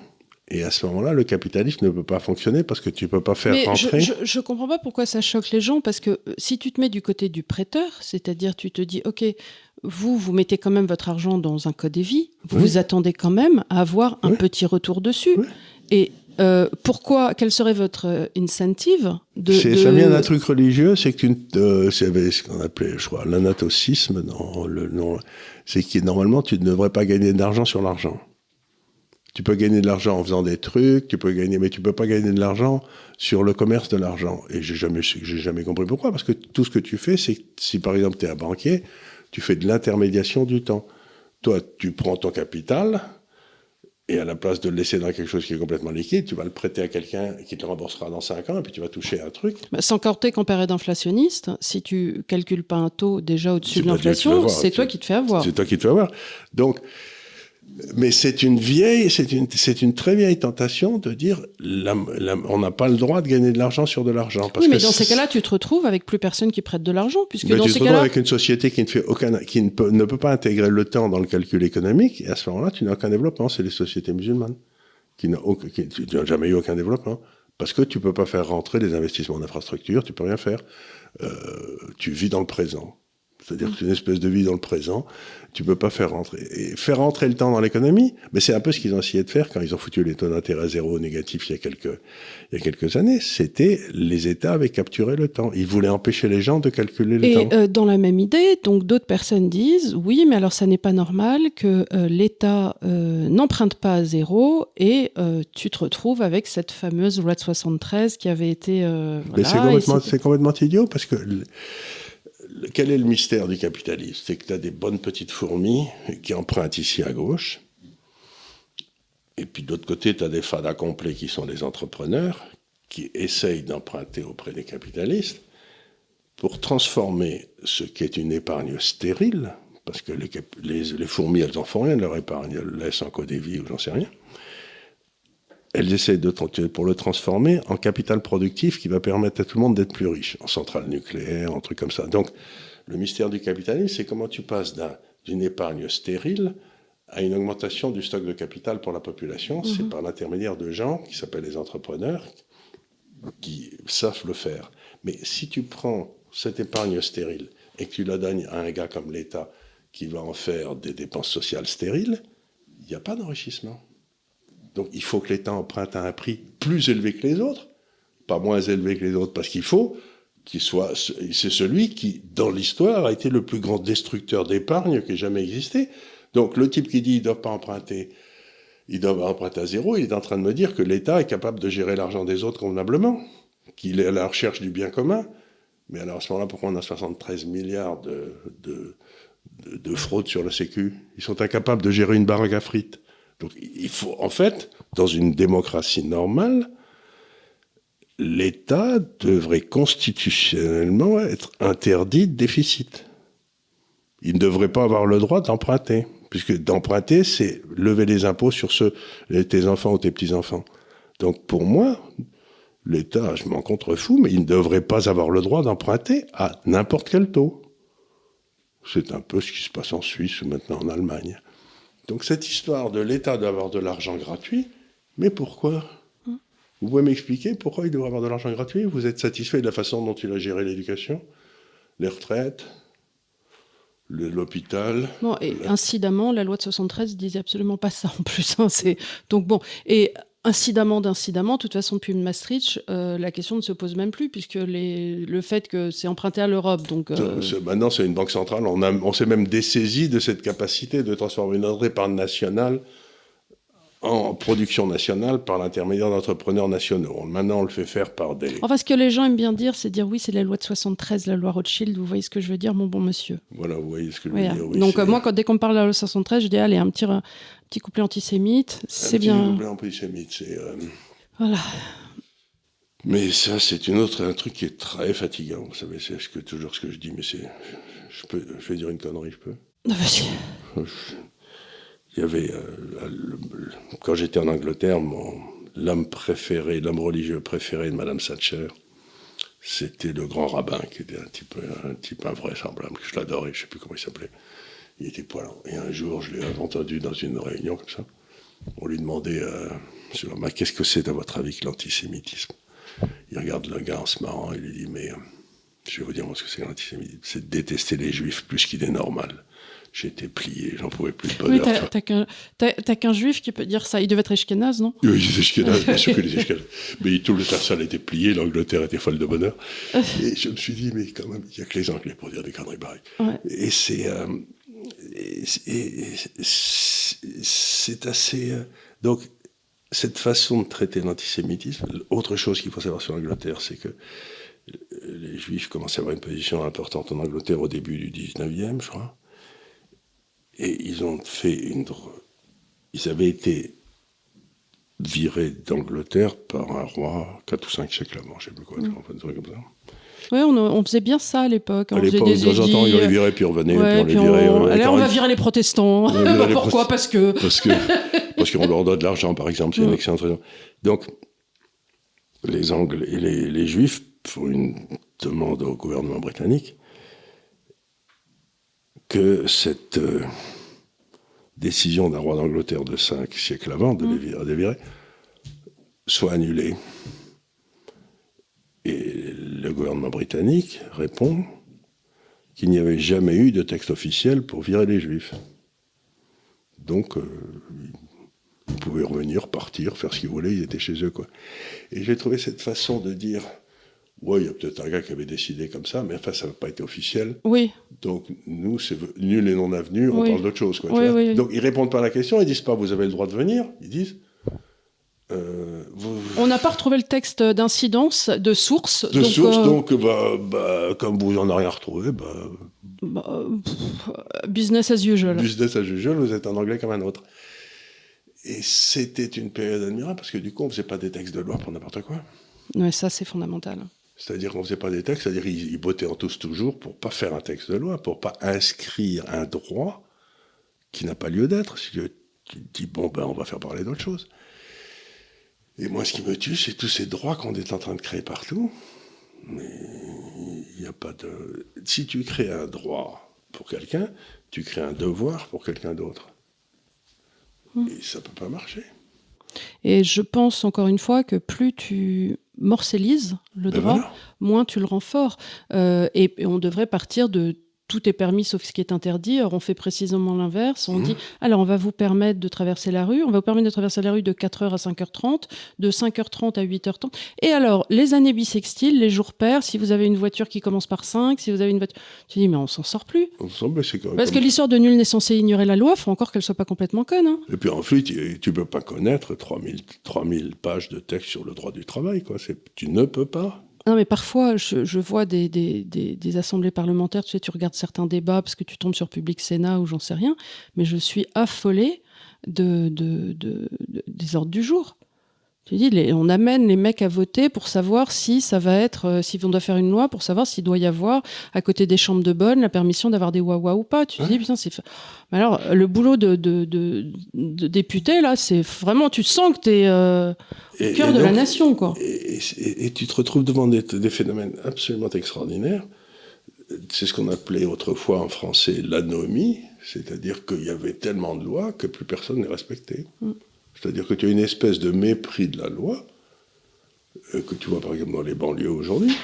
et à ce moment-là, le capitalisme ne peut pas fonctionner parce que tu ne peux pas faire rentrer. Je, ne comprends pas pourquoi ça choque les gens, parce que euh, si tu te mets du côté du prêteur, c'est-à-dire tu te dis, OK, vous, vous mettez quand même votre argent dans un code vie, vous vous attendez quand même à avoir un petit retour dessus. Et euh, pourquoi, quel serait votre euh, incentive de, Ça vient d'un truc religieux, c'est que euh, c'est ce qu'on appelait, je crois, l'anatocisme, le c'est que normalement tu ne devrais pas gagner d'argent sur l'argent. Tu peux gagner de l'argent en faisant des trucs, tu peux gagner, mais tu peux pas gagner de l'argent sur le commerce de l'argent. Et j'ai jamais, j'ai jamais compris pourquoi, parce que tout ce que tu fais, c'est si par exemple tu es un banquier, tu fais de l'intermédiation du temps. Toi, tu prends ton capital, Et à la place de le laisser dans quelque chose qui est complètement liquide, tu vas le prêter à quelqu'un qui te remboursera dans 5 ans, et puis tu vas toucher un truc. Bah, sans compter qu'en période inflationniste, si tu calcules pas un taux déjà au-dessus de l'inflation, c'est toi qui te fais avoir. C'est toi qui te fais avoir. Donc, mais c'est une vieille, c'est une, c'est une très vieille tentation de dire, on n'a pas le droit de gagner de l'argent sur de l'argent. oui, mais dans ces cas-là, tu te retrouves avec plus personne qui prête de l'argent, puisque mais dans tu ces te retrouves avec une société qui ne fait aucun, qui ne peut, ne peut pas intégrer le temps dans le calcul économique, et à ce moment-là, tu n'as aucun développement. C'est les sociétés musulmanes qui n'ont jamais eu aucun développement. Parce que tu peux pas faire rentrer des investissements en infrastructure, tu peux rien faire. Euh, tu vis dans le présent. C'est-à-dire que c'est une espèce de vie dans le présent tu peux pas faire rentrer. Et faire rentrer le temps dans l'économie, mais c'est un peu ce qu'ils ont essayé de faire quand ils ont foutu les taux d'intérêt zéro négatifs il y a quelques, il y a quelques années. C'était les États avaient capturé le temps. Ils voulaient empêcher les gens de calculer le temps. Et euh, dans la même idée, donc d'autres personnes disent oui, mais alors ça n'est pas normal que euh, l'État euh, n'emprunte pas à zéro et tu te retrouves avec cette fameuse loi de 73 qui avait été. mais c'est complètement, complètement idiot parce que quel est le mystère du capitalisme? C'est que tu as des bonnes petites fourmis qui empruntent ici à gauche. Et puis de l'autre côté, tu as des fadas complets qui sont des entrepreneurs qui essayent d'emprunter auprès des capitalistes pour transformer ce qui est une épargne stérile, parce que les, fourmis, elles n'en font rien de leur épargne, elles laissent en des vies ou j'en sais rien elles essaient de, pour le transformer en capital productif qui va permettre à tout le monde d'être plus riche, en centrale nucléaire, en trucs comme ça. Donc, le mystère du capitalisme, c'est comment tu passes d'une épargne stérile à une augmentation du stock de capital pour la population. C'est mhm. par l'intermédiaire de gens qui s'appellent les entrepreneurs qui savent le faire. Mais si tu prends cette épargne stérile et que tu la donnes à un gars comme l'État qui va en faire des dépenses sociales stériles, il n'y a pas d'enrichissement. Donc il faut que l'État emprunte à un prix plus élevé que les autres, pas moins élevé que les autres, parce qu'il faut qu'il soit, c'est celui qui, dans l'histoire, a été le plus grand destructeur d'épargne qui ait jamais existé. Donc le type qui dit ne doit pas emprunter, il doit emprunter à zéro, il est en train de me dire que l'État est capable de gérer l'argent des autres convenablement, qu'il est à la recherche du bien commun. Mais alors à ce moment-là, pourquoi on a 73 milliards de, de, de fraude sur la Sécu? Ils sont incapables de gérer une baraque à frites. Donc il faut, en fait, dans une démocratie normale, l'État devrait constitutionnellement être interdit de déficit. Il ne devrait pas avoir le droit d'emprunter, puisque d'emprunter, c'est lever les impôts sur tes enfants ou tes petits-enfants. Donc pour moi, l'État, je m'en contrefous, mais il ne devrait pas avoir le droit d'emprunter à n'importe quel taux. C'est un peu ce qui se passe en Suisse ou maintenant en Allemagne. Donc cette histoire de l'État d'avoir de l'argent gratuit, mais pourquoi Vous pouvez m'expliquer pourquoi il doit avoir de l'argent gratuit? Vous êtes satisfait de la façon dont il a géré l'éducation, les retraites, l'hôpital? Bon, et incidemment, la loi de 73 disait absolument pas ça en plus. Hein, donc bon, et incidemment d'incidemment, de toute façon, depuis Maastricht, euh, la question ne se pose même plus, puisque le fait que c'est emprunté à l'Europe. Donc, euh, Maintenant, c'est une banque centrale. On, on s'est même dessaisi de cette capacité de transformer notre épargne nationale en production nationale par l'intermédiaire d'entrepreneurs nationaux. Maintenant, on le fait faire par des... Enfin, ce que les gens aiment bien dire, c'est dire oui, c'est la loi de 73, la loi Rothschild. Vous voyez ce que je veux dire, mon bon monsieur Voilà, vous voyez ce que je veux dire. Donc, euh, moi, quand, dès qu'on me parle de la loi 73, je dis allez, un petit, petit couplet antisémite, c'est bien. Un petit couplet antisémite, c'est. Euh, voilà. Mais ça, c'est une autre, un truc qui est très fatigant. Vous savez, c'est ce que, toujours ce que je dis, mais c'est. Je, peux, je vais dire une connerie, je peux Non, vas-y. Il y avait. Euh, quand j'étais en Angleterre, l'homme préféré, l'homme religieux préféré de Madame Thatcher, c'était le grand rabbin, qui était un type, un type invraisemblable, que je l'adorais, je ne sais plus comment il s'appelait il était poilant. Et un jour, je l'ai entendu dans une réunion comme ça. On lui demandait, euh, qu'est-ce que c'est à votre avis que l'antisémitisme? Il regarde le gars en se marrant, il lui dit, mais euh, je vais vous dire moi ce que c'est l'antisémitisme. C'est détester les juifs plus qu'il est normal. J'étais plié, j'en pouvais plus de bonheur. Oui, t'as qu'un juif qui peut dire ça. Il devait être Eshkenaz, non? Oui, il était bien sûr qu'il était Eshkenaz. Mais tout le Tarsal était plié, l'Angleterre était folle de bonheur. Et je me suis dit, mais quand même, il n'y a que les Anglais pour dire des conneries pareilles. Et c'est... Euh, c'est assez. Euh, donc, cette façon de traiter l'antisémitisme, autre chose qu'il faut savoir sur l'Angleterre, c'est que les Juifs commencent à avoir une position importante en Angleterre au début du 19e, je crois. Et ils ont fait une. Ils avaient été viré d'Angleterre par un roi 4 ou 5 siècles avant, je sais plus quoi, Mm. des trucs comme ça. Ouais, on, on faisait bien ça à l'époque. À On faisait l'époque, de temps en temps, ils édits, les viraient, puis ils revenaient, ouais, puis on les virait. on- ouais, allez, on va virer les protestants. On les Pourquoi Parce que. parce que parce qu'on leur doit de l'argent, par exemple, c'est une excellente raison. Donc, les Anglais et les, les Juifs font une demande au gouvernement britannique que cette euh, décision d'un roi d'Angleterre de cinq siècles avant de les les virer soit annulée. Et le gouvernement britannique répond qu'il n'y avait jamais eu de texte officiel pour virer les Juifs. Donc, euh, ils pouvaient revenir, partir, faire ce qu'ils voulaient, ils étaient chez eux. Quoi. Et j'ai trouvé cette façon de dire, ouais, il y a peut-être un gars qui avait décidé comme ça, mais enfin, ça n'a pas été officiel. Oui, Donc, nous, c'est nul et non avenu, on Oui. parle d'autre chose. Quoi, Oui, oui, oui. Donc, ils répondent pas à la question, ils disent pas, vous avez le droit de venir. Ils disent, euh, vous, on n'a pas retrouvé le texte d'incidence, de source. de donc, source, euh, donc, bah, bah, comme vous en avez rien retrouvé, bah, bah, pff, business as usual. business as usual, vous êtes un anglais comme un autre. Et c'était une période admirable parce que du coup, on faisait pas des textes de loi pour n'importe quoi. Ouais, ça, c'est fondamental. C'est-à-dire qu'on faisait pas des textes, c'est-à-dire ils, ils bottaient en tous toujours pour pas faire un texte de loi, pour pas inscrire un droit qui n'a pas lieu d'être. Si tu, tu te dis, bon, ben, on va faire parler d'autre chose. Et moi, ce qui me tue, c'est tous ces droits qu'on est en train de créer partout. Mais il n'y a pas de. Si tu crées un droit pour quelqu'un, tu crées un devoir pour quelqu'un d'autre. Et ça peut pas marcher. Et je pense encore une fois que plus tu morcellises le Ben droit, voilà. moins tu le rends fort. Euh, et, et on devrait partir de tout est permis sauf ce qui est interdit. Alors on fait précisément l'inverse. On Mhm. dit alors on va vous permettre de traverser la rue. On va vous permettre de traverser la rue de 4h à 5h30, de 5h30 à 8h30. Et alors les années bissextiles, les jours pairs, si vous avez une voiture qui commence par 5, si vous avez une voiture. Tu dis mais on s'en sort plus. On s'en- mais c'est quand même Parce que l'histoire de nul n'est censé ignorer la loi, faut encore qu'elle soit pas complètement conne. hein. Et puis ensuite, tu ne peux pas connaître 3000, 3000 pages de texte sur le droit du travail. Quoi. C'est- Tu ne peux pas. Non, mais parfois, je, vois des, assemblées parlementaires, tu sais, tu regardes certains débats parce que tu tombes sur Public Sénat ou j'en sais rien, mais je suis affolée de, de, de- de- des ordres du jour. Tu dis, les- on amène les mecs à voter pour savoir si ça va être, euh, si on doit faire une loi pour savoir s'il doit y avoir, à côté des chambres de bonne, la permission d'avoir des wawa ou pas. Tu dis, putain, c'est. Mais alors, le boulot de, de, de, de député, là, c'est vraiment, tu sens que tu es au Et- cœur et de la nation, quoi. Et, et- et tu te retrouves devant des, des phénomènes absolument extraordinaires. C'est ce qu'on appelait autrefois en français l'anomie, c'est-à-dire qu'il y avait tellement de lois que plus personne n'est respecté. Mm. C'est-à-dire que tu as une espèce de mépris de la loi, euh, que tu vois par exemple dans les banlieues aujourd'hui.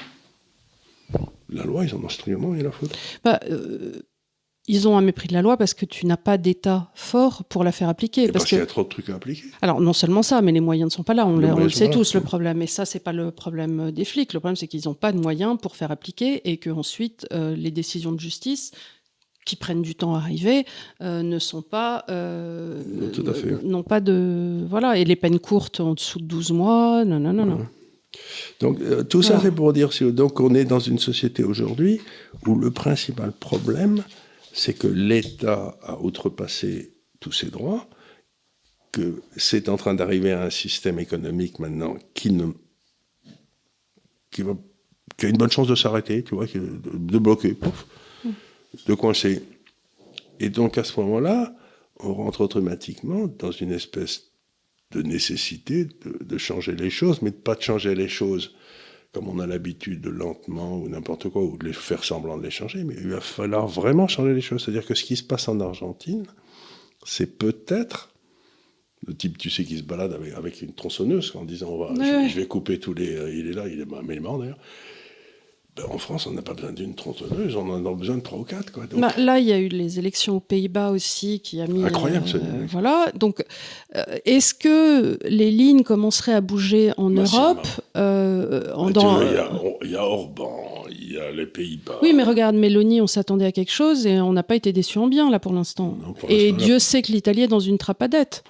La loi, ils en ont strictement rien à foutre. Bah, euh, ils ont un mépris de la loi parce que tu n'as pas d'État fort pour la faire appliquer. Et parce parce qu'il y a trop de trucs à appliquer. alors non seulement ça, mais les moyens ne sont pas là. On, le sait là. tous le problème. Et ça, c'est pas le problème des flics. Le problème, c'est qu'ils n'ont pas de moyens pour faire appliquer et que ensuite euh, les décisions de justice qui prennent du temps à arriver euh, ne sont pas euh, Non, tout à fait. euh, n'ont pas de voilà. Et les peines courtes en dessous de 12 mois non non non non. Donc euh, tout ça, c'est pour dire, si- donc on est dans une société aujourd'hui où le principal problème, c'est que l'État a outrepassé tous ses droits, que c'est en train d'arriver à un système économique maintenant qui ne, qui va, qui a une bonne chance de s'arrêter, tu vois, de bloquer, pouf, de coincer. Et donc à ce moment-là, on rentre automatiquement dans une espèce de nécessité de, de changer les choses, mais de pas de changer les choses comme on a l'habitude de lentement ou n'importe quoi, ou de les faire semblant de les changer, mais il va falloir vraiment changer les choses. C'est-à-dire que ce qui se passe en Argentine, c'est peut-être le type, tu sais, qui se balade avec, avec une tronçonneuse en disant on va, Ouais, je, vais couper tous les. euh, il est là, il est, mais il est mort d'ailleurs. Ben, en France, on n'a pas besoin d'une tronçonneuse, on en a besoin de trois ou quatre. Quoi. Donc, Bah, là, il y a eu les élections aux Pays-Bas aussi qui a mis. Incroyable, euh, ça. voilà. Donc, euh, est-ce que les lignes commenceraient à bouger en. Europe euh, en tu dans- vois, il y a- y, Orban, il y a les Pays-Bas. Oui, mais regarde, Mélanie, on s'attendait à quelque chose et on n'a pas été déçus en bien là pour l'instant. Et Dieu sait que l'Italie est dans une trapadette.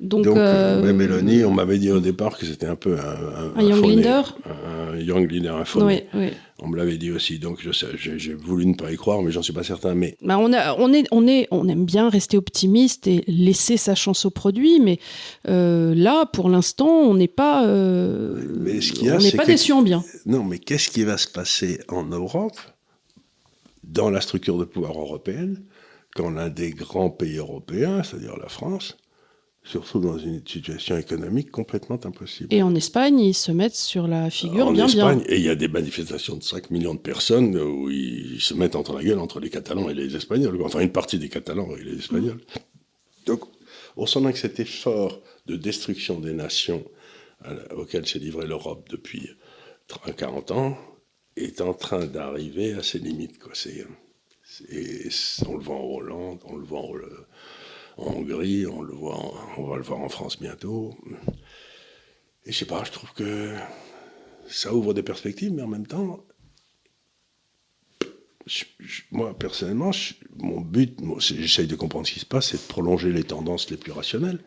Donc, Donc, euh, Mélanie, on m'avait dit au départ que c'était un peu un, Un young leader un, un young leader. Oui, oui. On me l'avait dit aussi, donc j'ai voulu ne pas y croire, mais j'en suis pas certain. Mais Bah, on, a, on, est, on, est, on aime bien rester optimiste et laisser sa chance au produit, mais euh, là, pour l'instant, on n'est pas, euh, Mais ce qu'il y a, on n'est pas déçu en bien. non, mais qu'est-ce qui va se passer en Europe, dans la structure de pouvoir européenne, quand l'un des grands pays européens, c'est-à-dire la France, se retrouve dans une situation économique complètement impossible Et en Espagne, ils se mettent sur la figure en bien Espagne, bien. et il y a des manifestations de 5 millions de personnes où ils se mettent entre la gueule entre les Catalans et les Espagnols. Enfin, une partie des Catalans et les Espagnols. Donc, on sent bien que cet effort de destruction des nations la- auquel s'est livrée l'Europe depuis 30, 40 ans est en train d'arriver à ses limites. Quoi. C'est, c'est- on le voit en Hollande, on le voit en, en Hongrie, on, le voit en- on va le voir en France bientôt. Et je sais pas, je trouve que ça ouvre des perspectives, mais en même temps, je- je- moi personnellement, je- mon but, j'essaye de comprendre ce qui se passe, c'est de prolonger les tendances les plus rationnelles.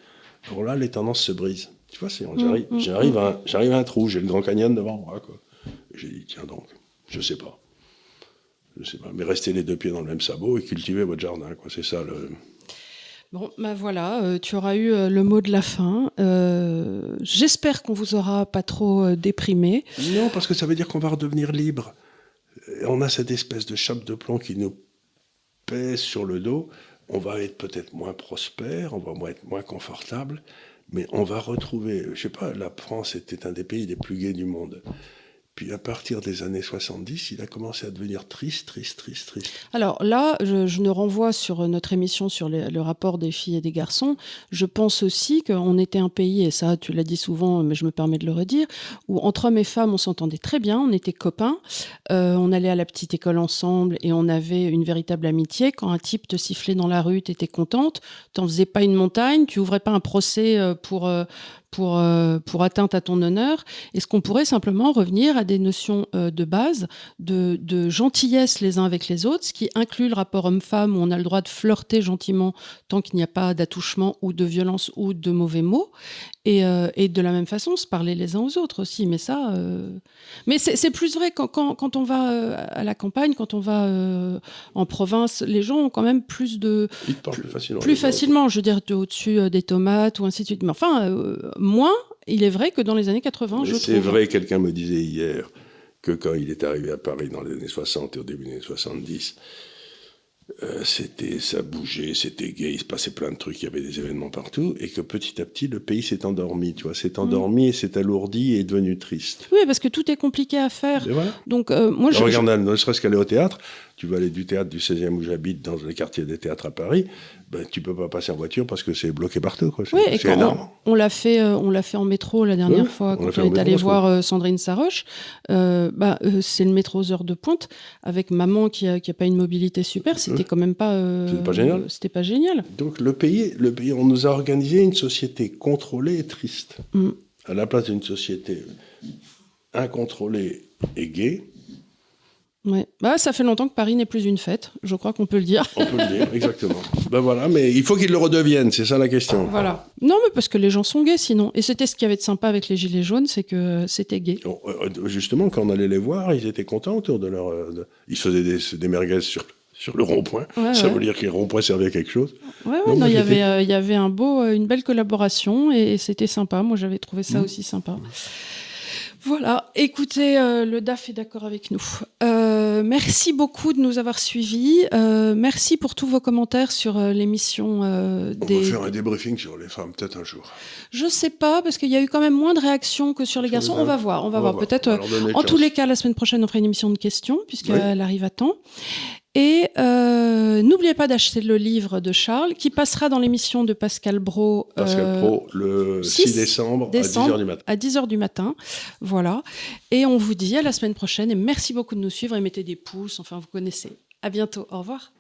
Alors là, les tendances se brisent. Tu vois, c'est- j'arrive, mm, j'arrive, à, j'arrive à un trou, j'ai le Grand Canyon devant moi. Quoi. J'ai dit, tiens donc, je sais pas. Je sais pas, mais restez les deux pieds dans le même sabot et cultivez votre jardin. Quoi. C'est ça le. Bon, bah voilà, euh, tu auras eu euh, le mot de la fin. Euh, J'espère qu'on vous aura pas trop déprimé. Non, parce que ça veut dire qu'on va redevenir libre. On a cette espèce de chape de plomb qui nous pèse sur le dos. On va être peut-être moins prospère, on va être moins confortable, mais on va retrouver. Je sais pas, la France était un des pays les plus gais du monde. Puis à partir des années 70, il a commencé à devenir triste, triste, triste, triste. Alors là, je, je ne renvoie sur notre émission sur le rapport des filles et des garçons. Je pense aussi qu'on était un pays, et ça tu l'as dit souvent, mais je me permets de le redire, où entre hommes et femmes on s'entendait très bien, on était copains, euh, on allait à la petite école ensemble et on avait une véritable amitié. Quand un type te sifflait dans la rue, tu étais contente, t'en faisais pas une montagne, tu ouvrais pas un procès euh, pour... pour, euh, pour atteinte à ton honneur Est-ce qu'on pourrait simplement revenir à des notions euh, de base de, de gentillesse les uns avec les autres, ce qui inclut le rapport homme-femme où on a le droit de flirter gentiment tant qu'il n'y a pas d'attouchement ou de violence ou de mauvais mots, et, euh, et de la même façon se parler les uns aux autres aussi. Mais ça, mais c'est plus vrai quand, quand, quand on va à la campagne, quand on va en province, les gens ont quand même plus de Il te parle plus facilement. plus facilement, je veux dire, de- au-dessus des tomates ou ainsi de suite. Mais enfin, moins, il est vrai que dans les années 80, je Mais C'est trouve. vrai, quelqu'un me disait hier que quand il est arrivé à Paris dans les années 60 et au début des années 70, euh, c'était, ça bougeait, c'était gay, il se passait plein de trucs, il y avait des événements partout, et que petit à petit, le pays s'est endormi, tu vois, s'est endormi et s'est alourdi et est devenu triste. Oui, parce que tout est compliqué à faire. Voilà. Donc, euh, moi, je, Regarde, ne serait-ce qu'aller au théâtre, tu vas aller du théâtre du 16e où j'habite, dans les quartiers des théâtres à Paris, ben, tu peux pas passer en voiture parce que c'est bloqué partout, quoi. Oui, et c'est quand énorme. on, on l'a fait, euh, on l'a fait en métro la dernière fois quand on est allé voir euh, Sandrine Saroche. Euh, bah, c'est le métro aux heures de pointe avec maman qui a, qui a pas une mobilité super. C'était quand même pas. C'était pas génial. C'était pas génial. Donc le pays, le pays, on nous a organisé une société contrôlée et triste. Mm. À la place d'une société incontrôlée et gay, Ouais. Bah, ça fait longtemps que Paris n'est plus une fête. Je crois qu'on peut le dire. on peut le dire, exactement. Ben voilà, mais il faut qu'ils le redeviennent, c'est ça la question. Voilà. Non, mais parce que les gens sont gays sinon. Et c'était ce qu'il y avait de sympa avec les Gilets jaunes, c'est que c'était gay. On- euh, Justement, quand on allait les voir, ils étaient contents autour de leur. euh, Ils faisaient des, des merguez sur, sur le rond-point. Ouais, ça ouais. veut dire que les ronds-points servaient à quelque chose. Ouais, ouais, non, moi, il y avait, euh, y avait un beau, euh, une belle collaboration et, et c'était sympa. Moi, j'avais trouvé ça Mm. aussi sympa. Voilà, écoutez, euh, le DAF est d'accord avec nous. Euh, merci beaucoup de nous avoir suivis. Euh, merci pour tous vos commentaires sur euh, l'émission euh, On des. va faire un débriefing sur les femmes, peut-être un jour. Je sais pas, parce qu'il y a eu quand même moins de réactions que sur les Sur garçons. les On va voir, on va voir. Peut-être. On euh, En tous les cas, la semaine prochaine, on fera une émission de questions, puisqu'elle Oui. arrive à temps. Et euh, n'oubliez pas d'acheter le livre de Charles, qui passera dans l'émission de Pascal Bro. Pascal euh, Pro, le 6, 6 décembre, décembre, à 10h du matin. à 10h du matin. Voilà. Et on vous dit à la semaine prochaine. Et merci beaucoup de nous suivre et mettez des pouces. Enfin, vous connaissez. À bientôt. Au revoir.